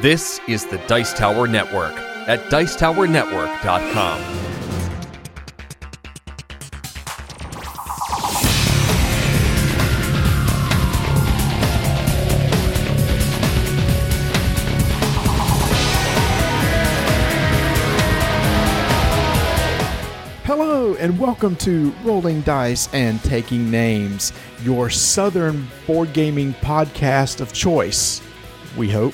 This is the Dice Tower Network at Dicetowernetwork.com. Hello, and welcome to Rolling Dice and Taking Names, your Southern board gaming podcast of choice. We hope.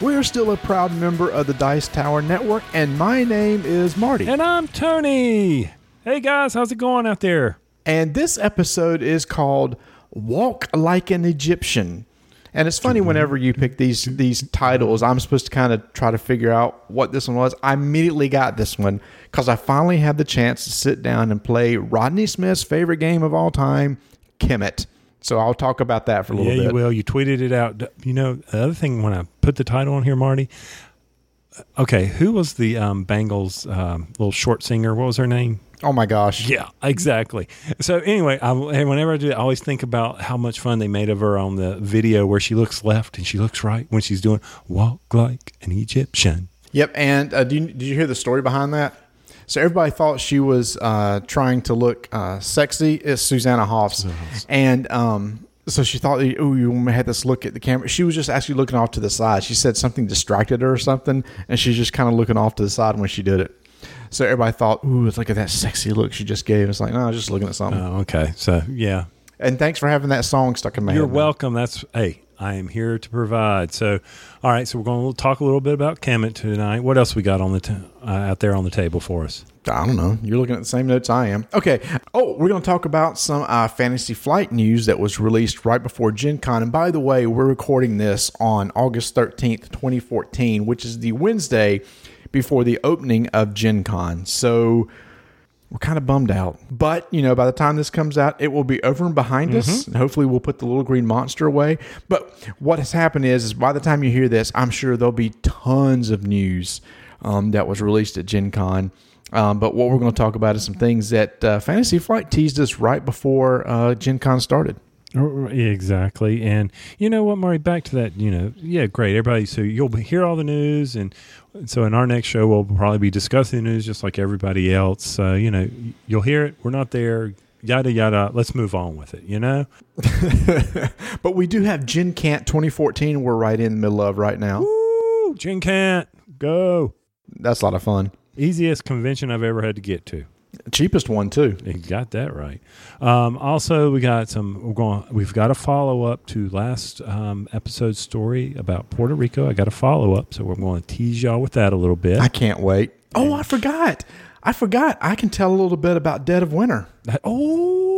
We are still a proud member of the Dice Tower Network, and my name is Marty. And I'm Tony. Hey guys, how's it going out there? And this episode is called Walk Like an Egyptian. And it's funny mm-hmm. whenever you pick these these titles, I'm supposed to kind of try to figure out what this one was. I immediately got this one because I finally had the chance to sit down and play Rodney Smith's favorite game of all time, Kemet. So I'll talk about that for a little yeah, bit. you will. You tweeted it out. You know, the other thing when I put the title on here, Marty. uh, Okay, who was the um, Bangles um, little short singer? What was her name? Oh my gosh. Yeah, exactly. So anyway, I, whenever I do, it, I always think about how much fun they made of her on the video where she looks left and she looks right when she's doing "Walk Like an Egyptian." Yep. And uh, do you, did you hear the story behind that? So everybody thought she was uh, trying to look uh, sexy. It's Susanna Hoffs, and um, so she thought, "Oh, you had this look at the camera." She was just actually looking off to the side. She said something distracted her or something, and she's just kind of looking off to the side when she did it. So everybody thought, "Ooh, look at that sexy look she just gave." It's like, no, I was just looking at something. Oh, okay. So yeah, and thanks for having that song stuck in my head. You're head. man. welcome. That's hey, I am here to provide. So, all right. So we're going to talk a little bit about Kemet tonight. What else we got on the t- uh, out there on the table for us? I don't know. You're looking at the same notes I am. Okay. Oh, we're going to talk about some uh, Fantasy Flight news that was released right before Gen Con. And by the way, we're recording this on August 13th, 2014, which is the Wednesday before the opening of Gen Con. So we're kind of bummed out. But, you know, by the time this comes out, it will be over and behind us. And hopefully we'll put the little green monster away. But what has happened is, is by the time you hear this, I'm sure there'll be tons of news um, that was released at Gen Con. Um, but what we're going to talk about is some things that uh, Fantasy Flight teased us right before uh, Gen Con started. Exactly. And you know what, Murray? Back to that. You know, yeah, great. Everybody. So you'll hear all the news, and so in our next show, we'll probably be discussing the news just like everybody else. Uh, you know, you'll hear it. We're not there. Yada yada. Let's move on with it. You know. But we do have Gen Cant 2014 we're right in the middle of right now. Woo! Gin can't go. That's a lot of fun. Easiest convention I've ever had to get to. Cheapest one, too. You got that right. Um, also, we got some. We're going. We've got a follow up to last um, episode's story about Puerto Rico. I got a follow up, so we're going to tease y'all with that a little bit. I can't wait. Oh, I forgot. I forgot. I can tell a little bit about Dead of Winter. oh,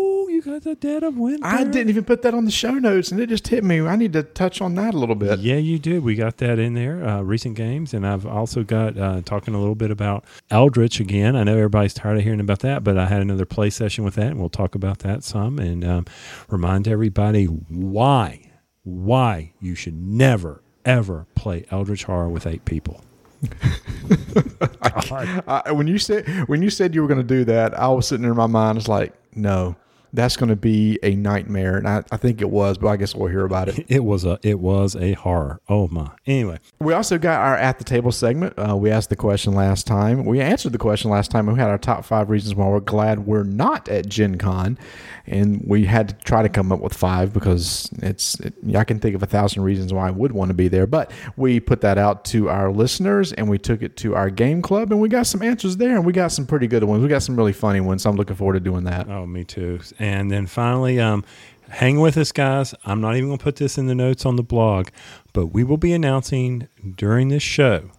you got the dead of winter. I didn't even put that on the show notes, and it just hit me. I need to touch on that a little bit. Yeah, you did. We got that in there. Uh, recent games, and I've also got uh, talking a little bit about Eldritch again. I know everybody's tired of hearing about that, but I had another play session with that, and we'll talk about that some and um, remind everybody why why you should never ever play Eldritch Horror with eight people. I, when you said when you said you were going to do that, I was sitting there in my mind. It's like, no, that's going to be a nightmare, and I, I think it was, but I guess we'll hear about it. It was a it was a horror. Oh my. Anyway, We also got our at the table segment. Uh, we asked the question last time. We answered the question last time. We had our top five reasons why we're glad we're not at Gen Con, and we had to try to come up with five because it's. It, I can think of a thousand reasons why I would want to be there, but we put that out to our listeners and we took it to our game club and we got some answers there and we got some pretty good ones. We got some really funny ones. So I'm looking forward to doing that. Oh, me too. And then finally, um, hang with us, guys. I'm not even going to put this in the notes on the blog, but we will be announcing during this show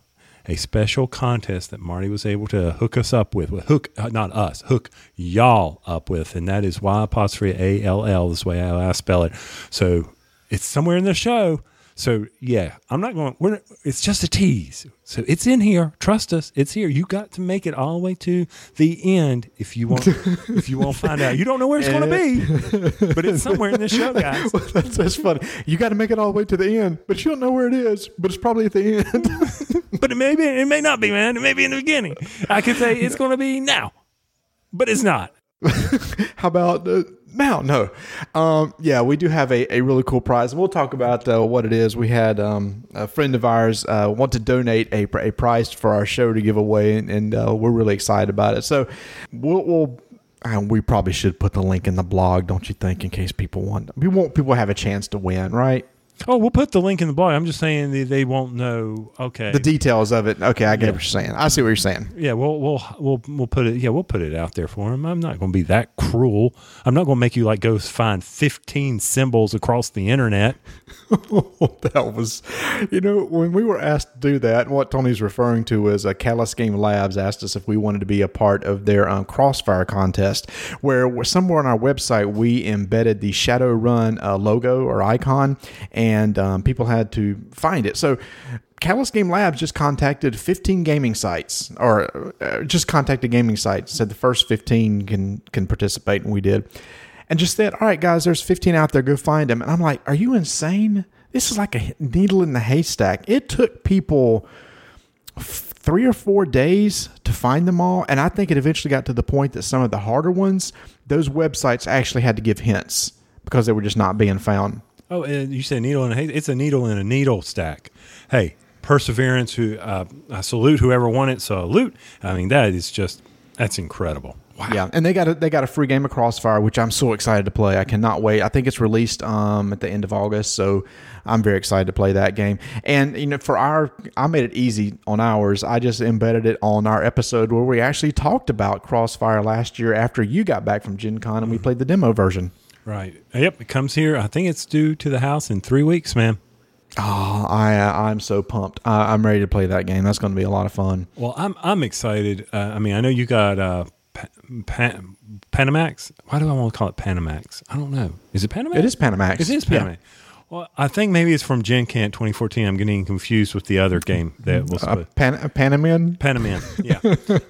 a special contest that Marty was able to hook us up with. Hook, uh, not us, hook y'all up with, and that is Y apostrophe A L L. This way I spell it. So it's somewhere in the show. So yeah, I'm not going. We're. It's just a tease. So it's in here. Trust us. It's here. You got to make it all the way to the end if you want. if you want to find out, you don't know where it's going to be, but it's somewhere in the show, guys. that's, that's funny. You got to make it all the way to the end, but you don't know where it is. But it's probably at the end. But it may be. It may not be, man. It may be in the beginning. I could say it's going to be now, but it's not. How about uh, No, no. Um, yeah, we do have a, a really cool prize, and we'll talk about uh, what it is. We had um, a friend of ours uh, want to donate a, a prize for our show to give away, and, and uh, we're really excited about it. So we'll, we'll uh, we probably should put the link in the blog, don't you think, in case people want we want people have a chance to win, right? Oh, we'll put the link in the blog. I'm just saying they, they won't know. Okay. The details of it. Okay, I get Yeah. what you're saying. I see what you're saying. yeah, we'll we'll we'll we'll put it. Yeah, we'll put it out there for them. I'm not going to be that cruel. I'm not going to make you like go find 15 symbols across the internet. that was, you know, when we were asked to do that, what Tony's referring to is a Catalyst Game Labs asked us if we wanted to be a part of their um, Crossfire contest, where somewhere on our website we embedded the Shadowrun uh, logo or icon, and um, people had to find it. So. Catalyst Game Labs just contacted 15 gaming sites, or uh, just contacted gaming sites. Said the first 15 can can participate, and we did and just said, "All right, guys, there's 15 out there. Go find them." And I'm like, "Are you insane? This is like a needle in the haystack." It took people f- three or four days to find them all, and I think it eventually got to the point that some of the harder ones, those websites actually had to give hints because they were just not being found. Oh, and you say needle in a hay. It's a needle in a needle stack. Hey, perseverance. Who uh, I salute whoever won it. Salute. I mean, that is just that's incredible. Wow. Yeah, and they got a, they got a free game of Crossfire, which I'm so excited to play. I cannot wait. I think it's released um, at the end of August, so I'm very excited to play that game. And you know, for our, I made it easy on ours. I just embedded it on our episode where we actually talked about Crossfire last year after you got back from Gen Con and we played the demo version. Right. Yep. It comes here. I think it's due to the house in three weeks, man. Oh, I I'm so pumped. I, I'm ready to play that game. That's going to be a lot of fun. Well, I'm I'm excited. Uh, I mean, I know you got uh, pa- pa- Panamax. Why do I want to call it Panamax? I don't know. Is it Panamax? It is Panamax. It is Yeah. Panamax. Well, I think maybe it's from Gen Can 2014. I'm getting confused with the other game that was Uh, Pan, Panaman. Panaman. Yeah.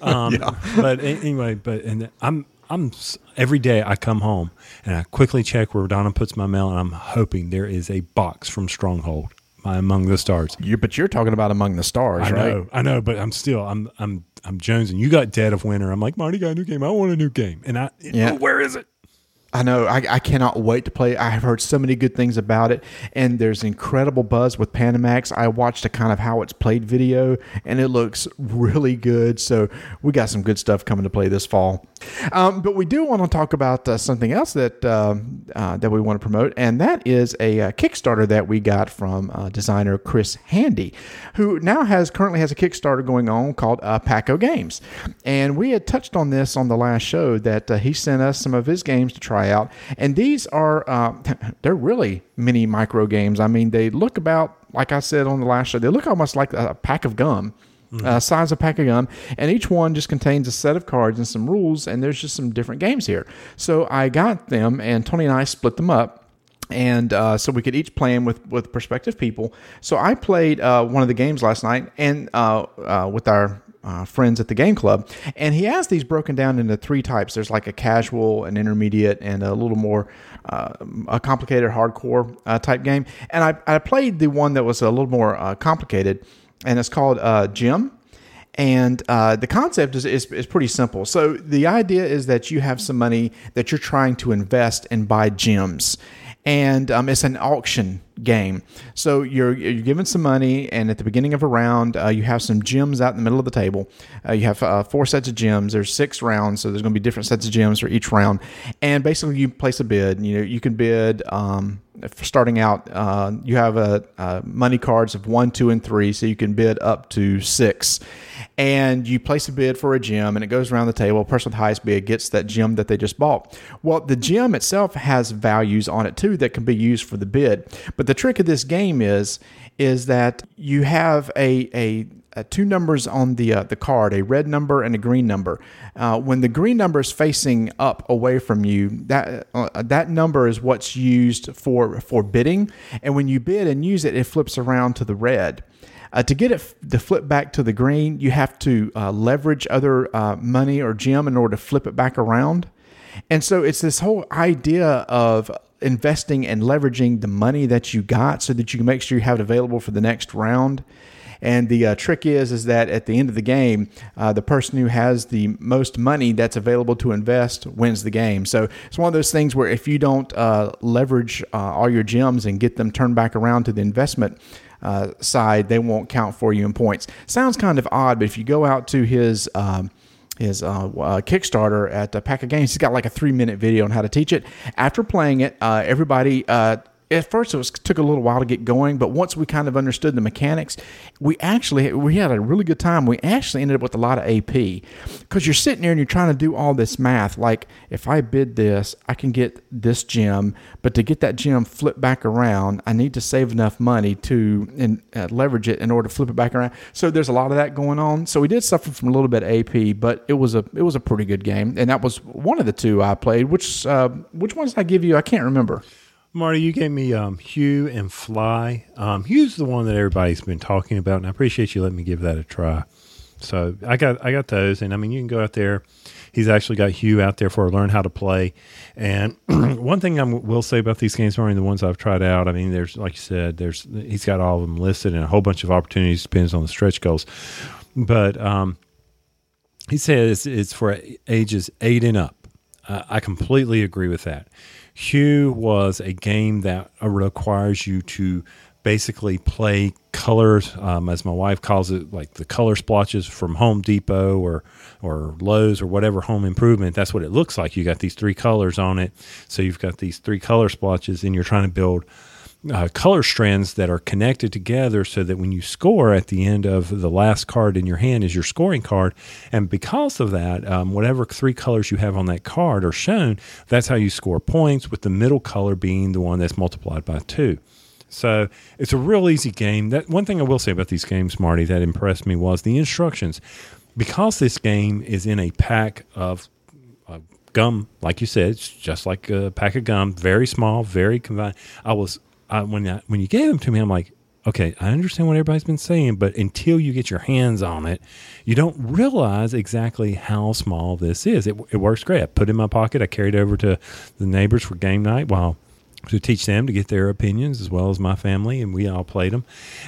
Um, But anyway, but and I'm I'm every day I come home and I quickly check where Donna puts my mail, and I'm hoping there is a box from Stronghold by Among the Stars. You, but you're talking about Among the Stars, right? I right? know, I know, but I'm still I'm I'm I'm jonesing. You got Dead of Winter. I'm like Marty got a new game. I want a new game, and I Yeah. oh, where is it? I know. I, I cannot wait to play. I have heard so many good things about it, and there's incredible buzz with Panamax. I watched a kind of how it's played video, and it looks really good. So we got some good stuff coming to play this fall. Um, but we do want to talk about uh, something else that uh, uh, that we want to promote, and that is a, uh Kickstarter that we got from uh, designer Chris Handy, who now has currently has a Kickstarter going on called uh, Pack of Games, and we had touched on this on the last show that he sent us some of his games to try out, and these are uh, they're really mini micro games. I mean, they look about like I said on the last show, they look almost like a pack of gum uh, size of pack of gum, and each one just contains a set of cards and some rules, and there's just some different games here. So I got them, and Tony and I split them up. And uh, so we could each play them with, with prospective people. So I played uh, one of the games last night, and uh, uh, with our uh, friends at the game club, and he has these broken down into three types. There's like a casual, an intermediate, and a little more uh, a complicated hardcore uh, type game. And I, I played the one that was a little more uh, complicated, and it's called uh, Gem. And uh, the concept is, is, is pretty simple. So the idea is that you have some money that you're trying to invest and buy gems. And um, it's an auction game. So you're you're given some money, and at the beginning of a round, uh, you have some gems out in the middle of the table. Uh, you have uh, four sets of gems. There's six rounds, so there's going to be different sets of gems for each round. And basically, you place a bid. You know, you can bid. Um, starting out, uh, you have a, money cards of one, two, and three, so you can bid up to six. And you place a bid for a gem, and it goes around the table. Person with the highest bid gets that gem that they just bought. Well, the gem itself has values on it too that can be used for the bid. But the trick of this game is is that you have a a uh, two numbers on the uh, the card, a red number and a green number. Uh, when the green number is facing up away from you, that uh, that number is what's used for for bidding. And when you bid and use it, it flips around to the red. Uh, to get it f- to flip back to the green, you have to uh, leverage other uh, money or gem in order to flip it back around. And so it's this whole idea of investing and leveraging the money that you got so that you can make sure you have it available for the next round. And the uh, trick is is that at the end of the game, uh, the person who has the most money that's available to invest wins the game. So it's one of those things where if you don't uh, leverage uh, all your gems and get them turned back around to the investment uh, side, they won't count for you in points. Sounds kind of odd, but if you go out to his um, his uh, uh, Kickstarter at uh, Pack of Games. He's got like a three minute video on how to teach it. After playing it, uh, everybody uh, at first it was took a little while to get going, but once we kind of understood the mechanics, we actually we had a really good time. We actually ended up with a lot of AP because you're sitting there and you're trying to do all this math. Like if I bid this, I can get this gem, but to get that gem flipped back around, I need to save enough money to uh, leverage it in order to flip it back around. So there's a lot of that going on. So we did suffer from a little bit of AP, but it was a it was a pretty good game, and that was one of the two I played. Which uh, which ones did I give you? I can't remember. Marty, you gave me um, Hue and Fly. Um, Hue's the one that everybody's been talking about, and I appreciate you letting me give that a try. So I got I got those, and I mean you can go out there. He's actually got Hue out there for learn how to play. And one thing I will say about these games, Marty, the ones I've tried out, I mean, there's like you said, there's he's got all of them listed and a whole bunch of opportunities depends on the stretch goals. But um, he says it's for ages eight and up. I completely agree with that. Hue was a game that requires you to basically play colors, um, as my wife calls it, like the color splotches from Home Depot or or Lowe's or whatever home improvement. That's what it looks like. You got these three colors on it, so you've got these three color splotches, and you're trying to build uh, color strands that are connected together so that when you score at the end of the last card in your hand is your scoring card. And because of that, um, whatever three colors you have on that card are shown, that's how you score points, with the middle color being the one that's multiplied by two. So it's a real easy game. That one thing I will say about these games, Marty, that impressed me was the instructions. Because this game is in a pack of uh, gum, like you said, it's just like a pack of gum, very small, very convenient. I was I, when I, when you gave them to me, I'm like, okay, I understand what everybody's been saying, but until you get your hands on it, you don't realize exactly how small this is. It, it works great. I put it in my pocket. I carried it over to the neighbors for game night while to teach them to get their opinions as well as my family, and we all played them.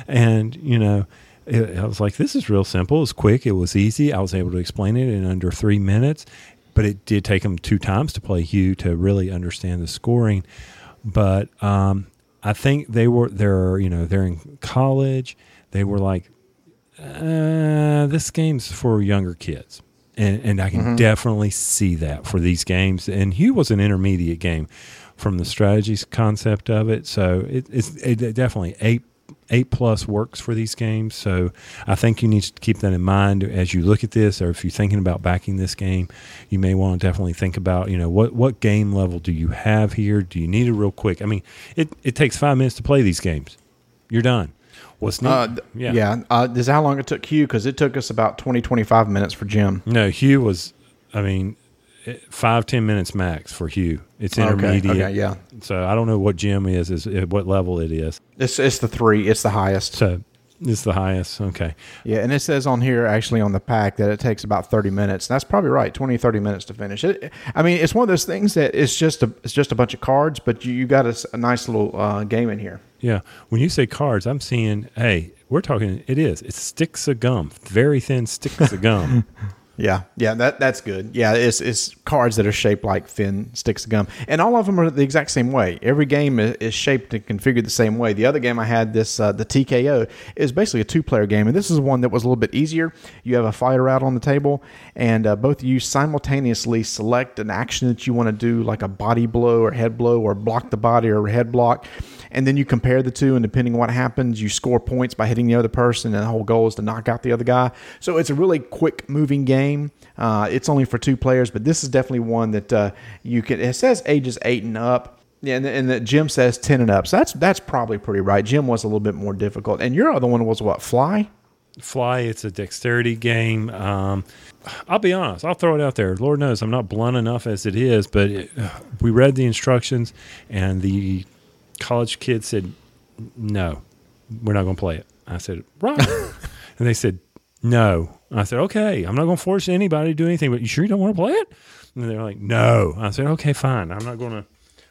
And you know, it, I was like, this is real simple. It's quick. It was easy. I was able to explain it in under three minutes. But it did take them two times to play Hue to really understand the scoring. But um, I think they were they're you know they're in college. They were like, uh, this game's for younger kids, and and I can mm-hmm. definitely see that for these games. And Hue was an intermediate game from the strategies concept of it, so it, it's it definitely eight eight plus works for these games. So I think you need to keep that in mind as you look at this, or if you're thinking about backing this game, you may want to definitely think about, you know, what, what game level do you have here? Do you need it real quick? I mean, it, it takes five minutes to play these games. You're done. What's neat? Uh, yeah. Yeah. Uh, this is how long it took Hue because it took us about 20, 25 minutes for Gem. No, Hue was, I mean, five ten minutes max for Hue. It's intermediate. Okay, okay, yeah. So I don't know what Gem is, is what level it is. It's it's the three. It's the highest. So it's the highest. Okay. Yeah, and it says on here actually on the pack that it takes about 30 minutes. That's probably right. 20 30 minutes to finish it. I mean, it's one of those things that it's just a it's just a bunch of cards, but you, you got a, a nice little uh, game in here. Yeah. When you say cards, I'm seeing, hey, we're talking it is. It's sticks of gum. Very thin sticks of gum. Yeah, yeah, that that's good. Yeah, it's it's cards that are shaped like thin sticks of gum, and all of them are the exact same way. Every game is, shaped and configured the same way. The other game I had, this uh, the TKO, is basically a two-player game, and this is one that was a little bit easier. You have a fighter out on the table, and uh, both of you simultaneously select an action that you want to do, like a body blow or head blow, or block the body or head block and then you compare the two, and depending on what happens, you score points by hitting the other person, and the whole goal is to knock out the other guy. So it's a really quick moving game. Uh, it's only for two players, but this is definitely one that uh, you can. It says ages eight and up. Yeah, and, and the Gem says ten and up. So that's that's probably pretty right. Gem was a little bit more difficult, and your other one was what? Fly. Fly. It's a dexterity game. Um, I'll be honest. I'll throw it out there. Lord knows I'm not blunt enough as it is, but it, we read the instructions, and the college kid said, "No, we're not going to play it." I said, "Right," and they said, "No." I said, "Okay, I'm not going to force anybody to do anything, but you sure you don't want to play it?" And they're like, "No." I said, "Okay, fine. I'm not going to."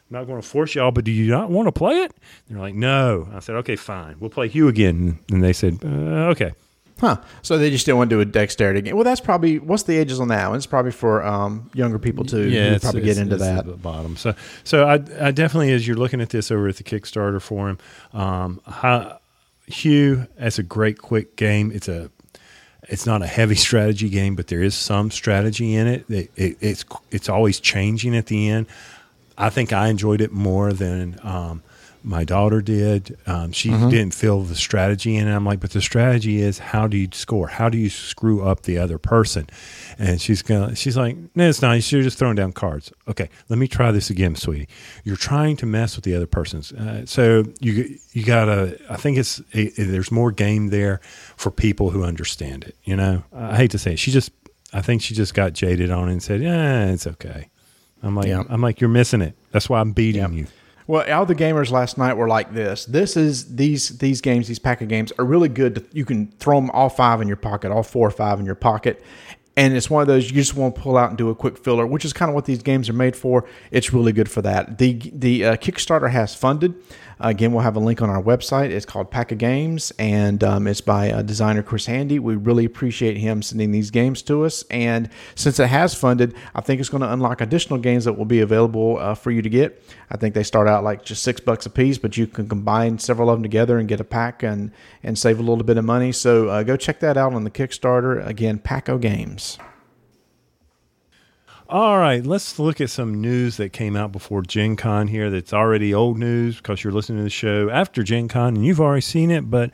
I'm not going to force y'all, but do you not want to play it? They're like, no. I said, okay, fine. We'll play Hue again. And they said, uh, okay. Huh. So they just didn't want to do a dexterity game. Well, that's probably what's the ages on that one? It's probably for um, younger people too. Yeah, probably get into it's that. at the bottom. So, so I, I definitely, as you're looking at this over at the Kickstarter for him, um, how, Hue, that's a great quick game. It's a, it's not a heavy strategy game, but there is some strategy in it. It, it. It's it's always changing at the end. I think I enjoyed it more than um, my daughter did. Um, she didn't feel the strategy in it. I'm like, but the strategy is how do you score? How do you screw up the other person? And she's gonna, she's like, no, it's not. You're just throwing down cards. Okay, let me try this again, sweetie. You're trying to mess with the other person's. Uh, so you you gotta. I think it's it, there's more game there for people who understand it. You know, I hate to say it. She just, I think she just got jaded on it and said, yeah, it's okay. I'm like, Yeah. I'm like, you're missing it. That's why I'm beating Yeah. you. Well, all the gamers last night were like this. This is these these games, these pack of games are really good. To, you can throw them all five in your pocket, all four or five in your pocket, and it's one of those you just want to pull out and do a quick filler, which is kind of what these games are made for. It's really good for that. The the uh, Kickstarter has funded. Again, we'll have a link on our website. It's called Pack of Games, and um, it's by uh, designer Chris Handy. We really appreciate him sending these games to us. And since it has funded, I think it's going to unlock additional games that will be available uh, for you to get. I think they start out like just six bucks a piece, but you can combine several of them together and get a pack and and save a little bit of money. So uh, go check that out on the Kickstarter. Again, Pack of Games. All right, let's look at some news that came out before Gen Con here that's already old news because you're listening to the show after Gen Con and you've already seen it, but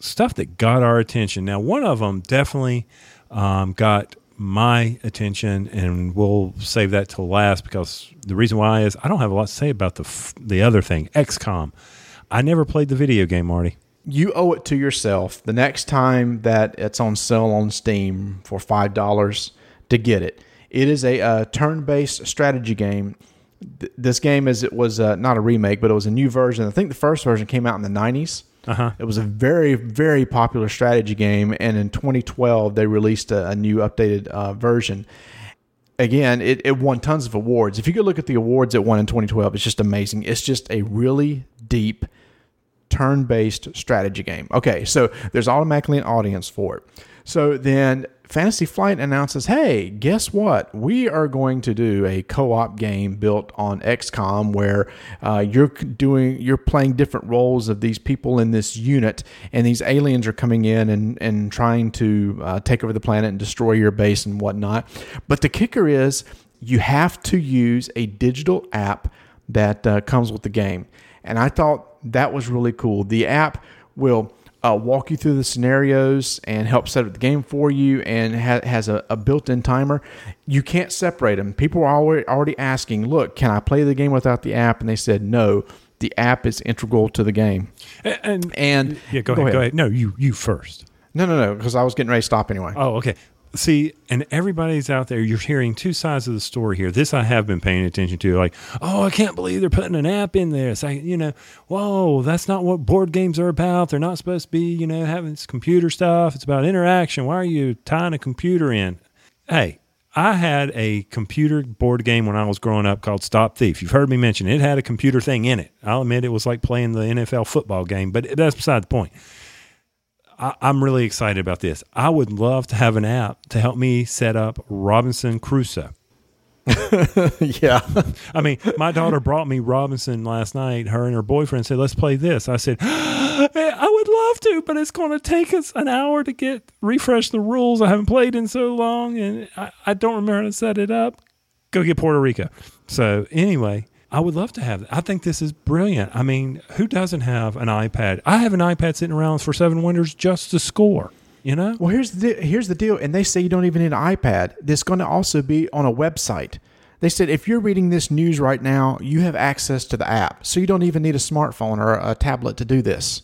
stuff that got our attention. Now, one of them definitely um, got my attention, and we'll save that till last because the reason why is I don't have a lot to say about the f- the other thing, XCOM. I never played the video game, Marty. you owe it to yourself the next time that it's on sale on Steam for five dollars to get it. It is a uh, turn-based strategy game. Th- this game is it was uh, not a remake, but it was a new version. I think the first version came out in the nineties. Uh-huh. It was a very very popular strategy game, and in 2012 they released a, a new updated uh, version. Again, it, it won tons of awards. If you go look at the awards it won in 2012, it's just amazing. It's just a really deep turn based strategy game. Okay, so there's automatically an audience for it. So then Fantasy Flight announces, hey, guess what? We are going to do a co op game built on XCOM where uh, you're doing, you're playing different roles of these people in this unit, and these aliens are coming in and, and trying to uh, take over the planet and destroy your base and whatnot. But the kicker is, you have to use a digital app that uh, comes with the game. And I thought that was really cool. The app will uh, walk you through the scenarios and help set up the game for you and ha- has a, a built in timer. You can't separate them. People are already, already asking, look, can I play the game without the app? And they said, no, the app is integral to the game. And, and And yeah, go, ahead, Go ahead. No, you you first. No, no, no, because I was getting ready to stop anyway. Oh, okay. See, and everybody's out there. You're hearing two sides of the story here. This I have been paying attention to. Like, oh, I can't believe they're putting an app in. It's like, you know, whoa, that's not what board games are about. They're not supposed to be, you know, having this computer stuff. It's about interaction. Why are you tying a computer in? Hey, I had a computer board game when I was growing up called Stop Thief. You've heard me mention it. It had a computer thing in it. I'll admit it was like playing the NFL football game, but that's beside the point. I, I'm really excited about this. I would love to have an app to help me set up Robinson Crusoe. yeah. I mean, my daughter brought me Robinson last night. Her and her boyfriend said, "Let's play this." I said, "I would love to, but it's going to take us an hour to get refresh the rules. I haven't played in so long, and I, I don't remember how to set it up. Go get Puerto Rico." So anyway, I would love to have that. I think this is brilliant. I mean, who doesn't have an iPad? I have an iPad sitting around for Seven Wonders just to score. You know, Well, here's the here's the deal, and they say you don't even need an iPad. This going to also be on a website. They said if you're reading this news right now, you have access to the app, so you don't even need a smartphone or a tablet to do this.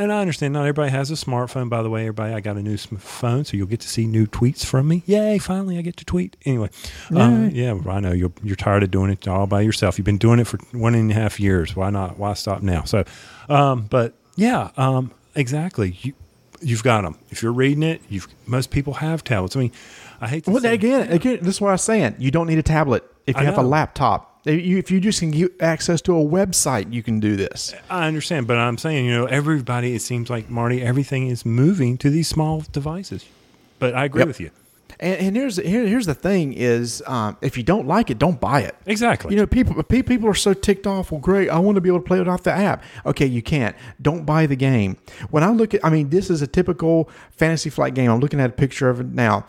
And I understand not everybody has a smartphone. By the way, everybody, I got a new phone, so you'll get to see new tweets from me. Yay! Finally, I get to tweet. Anyway, uh, yeah, I know you're you're tired of doing it all by yourself. You've been doing it for one and a half years. Why not? Why stop now? So, um, but yeah, um, exactly. You you've got them. If you're reading it, you've most people have tablets. I mean, I hate to Well, say, again, again, this is what I'm saying. You don't need a tablet if I you have a laptop. If you, just can get access to a website, you can do this. I understand, but I'm saying, you know, everybody, it seems like, Marty, everything is moving to these small devices. But I agree Yep. with you. And, and here's here, here's the thing: is um, if you don't like it, don't buy it. Exactly. You know, people people are so ticked off. Well, great, I want to be able to play it off the app. Okay, you can't. Don't buy the game. When I look at, I mean, this is a typical Fantasy Flight game. I'm looking at a picture of it now.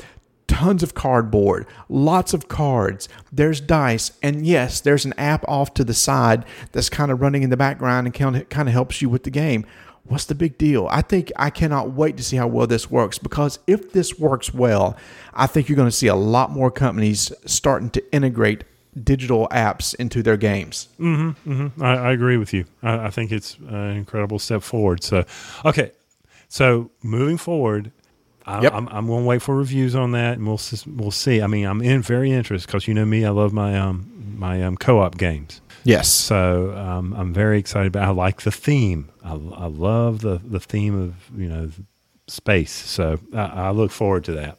Tons of cardboard, lots of cards. There's dice, and yes, there's an app off to the side that's kind of running in the background and kind of helps you with the game. What's the big deal? I think I cannot wait to see how well this works because if this works well, I think you're going to see a lot more companies starting to integrate digital apps into their games. Mm-hmm, mm-hmm. I, I agree with you. I, I think it's an incredible step forward. So, okay. So moving forward, I, Yep. I'm, I'm going to wait for reviews on that, and we'll we'll see. I mean, I'm in very interested because you know me, I love my um my um co-op games. Yes. So um, I'm very excited. About, I like the theme. I, I love the the theme of you know space. So I, I look forward to that.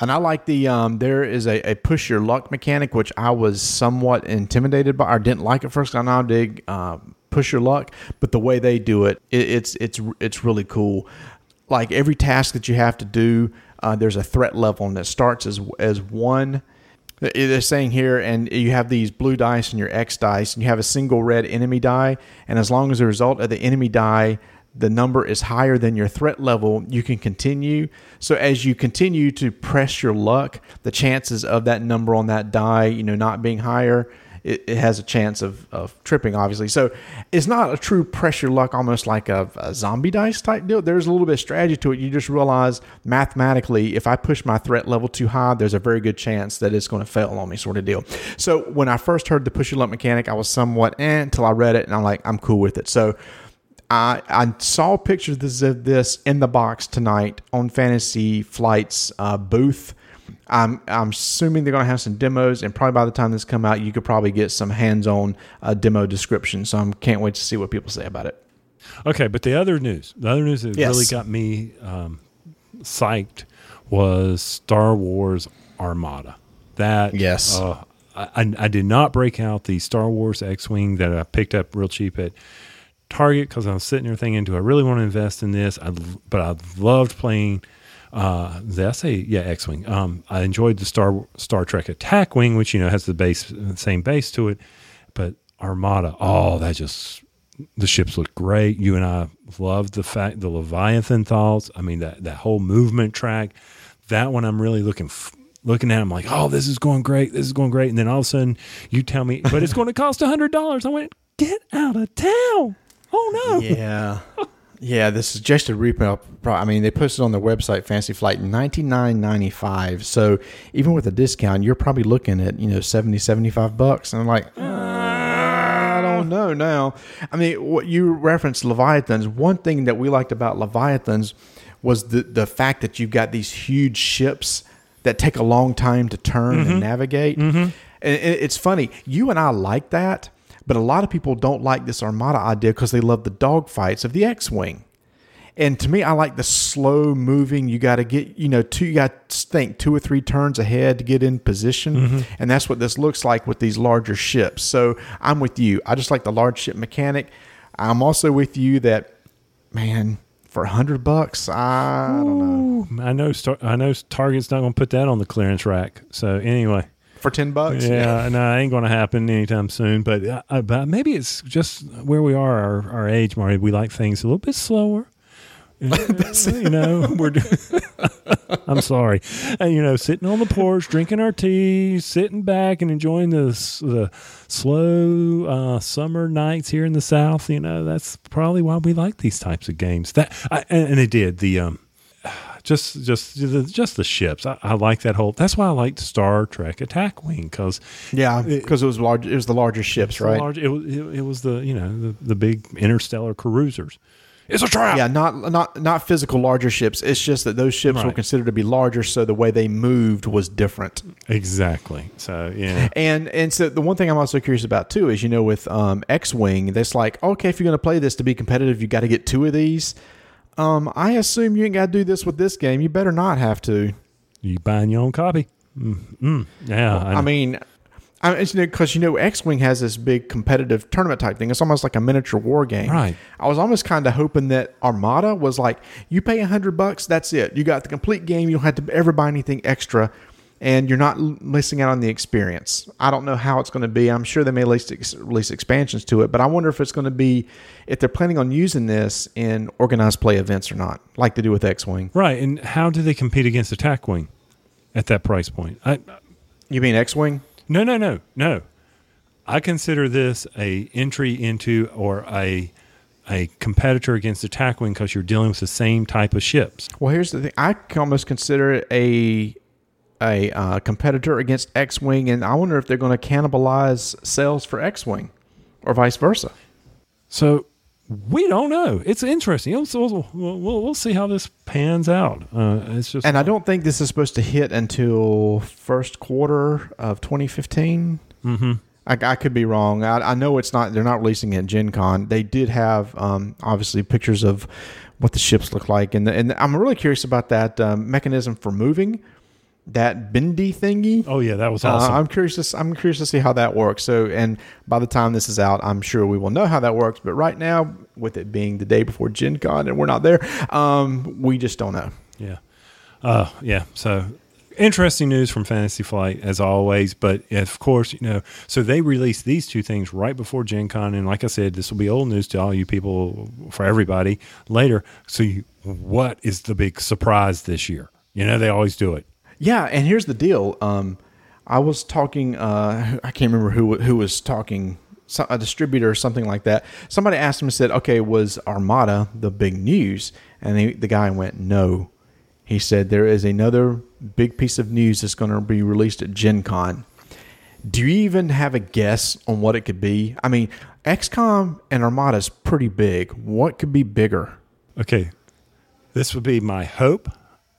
And I like the um, there is a, a push your luck mechanic, which I was somewhat intimidated by. or didn't like at first. I now dig uh, push your luck, but the way they do it, it it's it's it's really cool. Like every task that you have to do, uh, there's a threat level, and it starts as as one. They're saying here, and you have these blue dice and your X dice, and you have a single red enemy die, and as long as the result of the enemy die the number is higher than your threat level, you can continue. So as you continue to press your luck, the chances of that number on that die, you know, not being higher, it, it has a chance of, of tripping, obviously. So it's not a true pressure luck, almost like a, a zombie dice type deal. There's a little bit of strategy to it. You just realize mathematically, if I push my threat level too high, there's a very good chance that it's going to fail on me, sort of deal. So when I first heard the push your luck mechanic, I was somewhat eh, until I read it, and I'm like, I'm cool with it. So I, I saw pictures of this in the box tonight on Fantasy Flight's uh, booth. I'm, I'm assuming they're going to have some demos, and probably by the time this come out, you could probably get some hands-on uh, demo description. So I can't wait to see what people say about it. Okay, but the other news, the other news that Yes. really got me um, psyched was Star Wars Armada. That Yes. uh, I, I did not break out the Star Wars X-wing that I picked up real cheap at Target because I was sitting there thinking, do I really want to invest in this? I but I loved playing. Uh, did I say yeah X-wing? Um, I enjoyed the Star Star Trek Attack Wing, which you know has the base same base to it, but Armada, oh, that just the ships look great. You and I loved the fact the Leviathan thoughts. I mean that that whole movement track. That one I'm really looking f- looking at. I'm like, oh, this is going great. This is going great. And then all of a sudden you tell me, but it's going to cost a hundred dollars. I went, get out of town. Oh no. Yeah. Yeah, this is just a retail. I mean, they posted on their website, Fantasy Flight, ninety nine ninety five. So even with a discount, you're probably looking at you know 70, 75 bucks. And I'm like, "Uh, I don't know now. I mean, what you referenced Leviathans. One thing that we liked about Leviathans was the the fact that you've got these huge ships that take a long time to turn and navigate. And it's funny, you and I like that, but a lot of people don't like this Armada idea because they love the dogfights of the X-wing. And to me, I like the slow moving. You got to get, you know, two. You got to think two or three turns ahead to get in position, mm-hmm. and that's what this looks like with these larger ships. So I'm with you. I just like the large ship mechanic. I'm also with you that, man, for a hundred bucks, I don't know. I know. Star- I know. Target's not going to put that on the clearance rack. So anyway, For ten bucks, yeah, no, it ain't going to happen anytime soon. But uh, uh, but maybe it's just where we are, our, our age, Marty. We like things a little bit slower. you know, we're. I'm sorry, and you know, sitting on the porch, drinking our tea, sitting back and enjoying the the slow uh, summer nights here in the South. You know, that's probably why we like these types of games. That I, and, and it did the um, just just the, just the ships. I, I like that whole. That's why I liked Star Trek Attack Wing because yeah, because it was large. It was the larger ships, right? large, it, was- it, it was the you know the, the big interstellar cruisers. It's a trap. Yeah, not not not physical larger ships. It's just that those ships were considered to be larger, so the way they moved was different. exactly. So yeah, And and so the one thing I'm also curious about too is you know with um, X-wing, that's like okay, if you're going to play this to be competitive, you got to get two of these. Um, I assume you ain't got to do this with this game. You better not have to. you buying your own copy. Mm, mm, yeah, I mean, I mean, because you know, X Wing has this big competitive tournament type thing. It's almost like a miniature war game. Right. I was almost kind of hoping that Armada was like, you pay a hundred bucks, that's it. You got the complete game. You don't have to ever buy anything extra, and you're not missing out on the experience. I don't know how it's going to be. I'm sure they may release, ex- release expansions to it, but I wonder if it's going to be if they're planning on using this in organized play events or not, like they do with X Wing. Right. And how do they compete against Attack Wing at that price point? I, You mean X Wing? no, no, no, no. I consider this a entry into or a a competitor against Attack Wing because you're dealing with the same type of ships. Well, here's the thing. I can almost consider it a a uh, competitor against X Wing, and I wonder if they're going to cannibalize sales for X Wing, or vice versa. So we don't know. It's interesting. We'll, we'll, we'll, see how this pans out. Uh, it's just And I don't think this is supposed to hit until first quarter of 2015. Mm-hmm. I, I could be wrong. I, I know it's not. They're not releasing it at Gen Con. They did have um, obviously pictures of what the ships look like, and the, and I'm really curious about that um, mechanism for moving that bendy thingy. Oh yeah, that was Uh, awesome. I'm curious. To, I'm curious to see how that works. So, and by the time this is out, I'm sure we will know how that works. But right now, with it being the day before Gen Con and we're not there, um, we just don't know. Yeah. Uh, yeah. So interesting news from Fantasy Flight as always. But of course, you know, so they released these two things right before Gen Con. And like I said, this will be old news to all you people, for everybody later. So, you, what is the big surprise this year? You know, they always do it. Yeah, and here's the deal. Um, I was talking. Uh, I can't remember who who was talking. A distributor or something like that. Somebody asked him and said, "Okay, was Armada the big news?" And he, the guy went, "No." He said there is another big piece of news that's going to be released at Gen Con. Do you even have a guess on what it could be? I mean, XCOM and Armada is pretty big. What could be bigger? Okay. This would be my hope.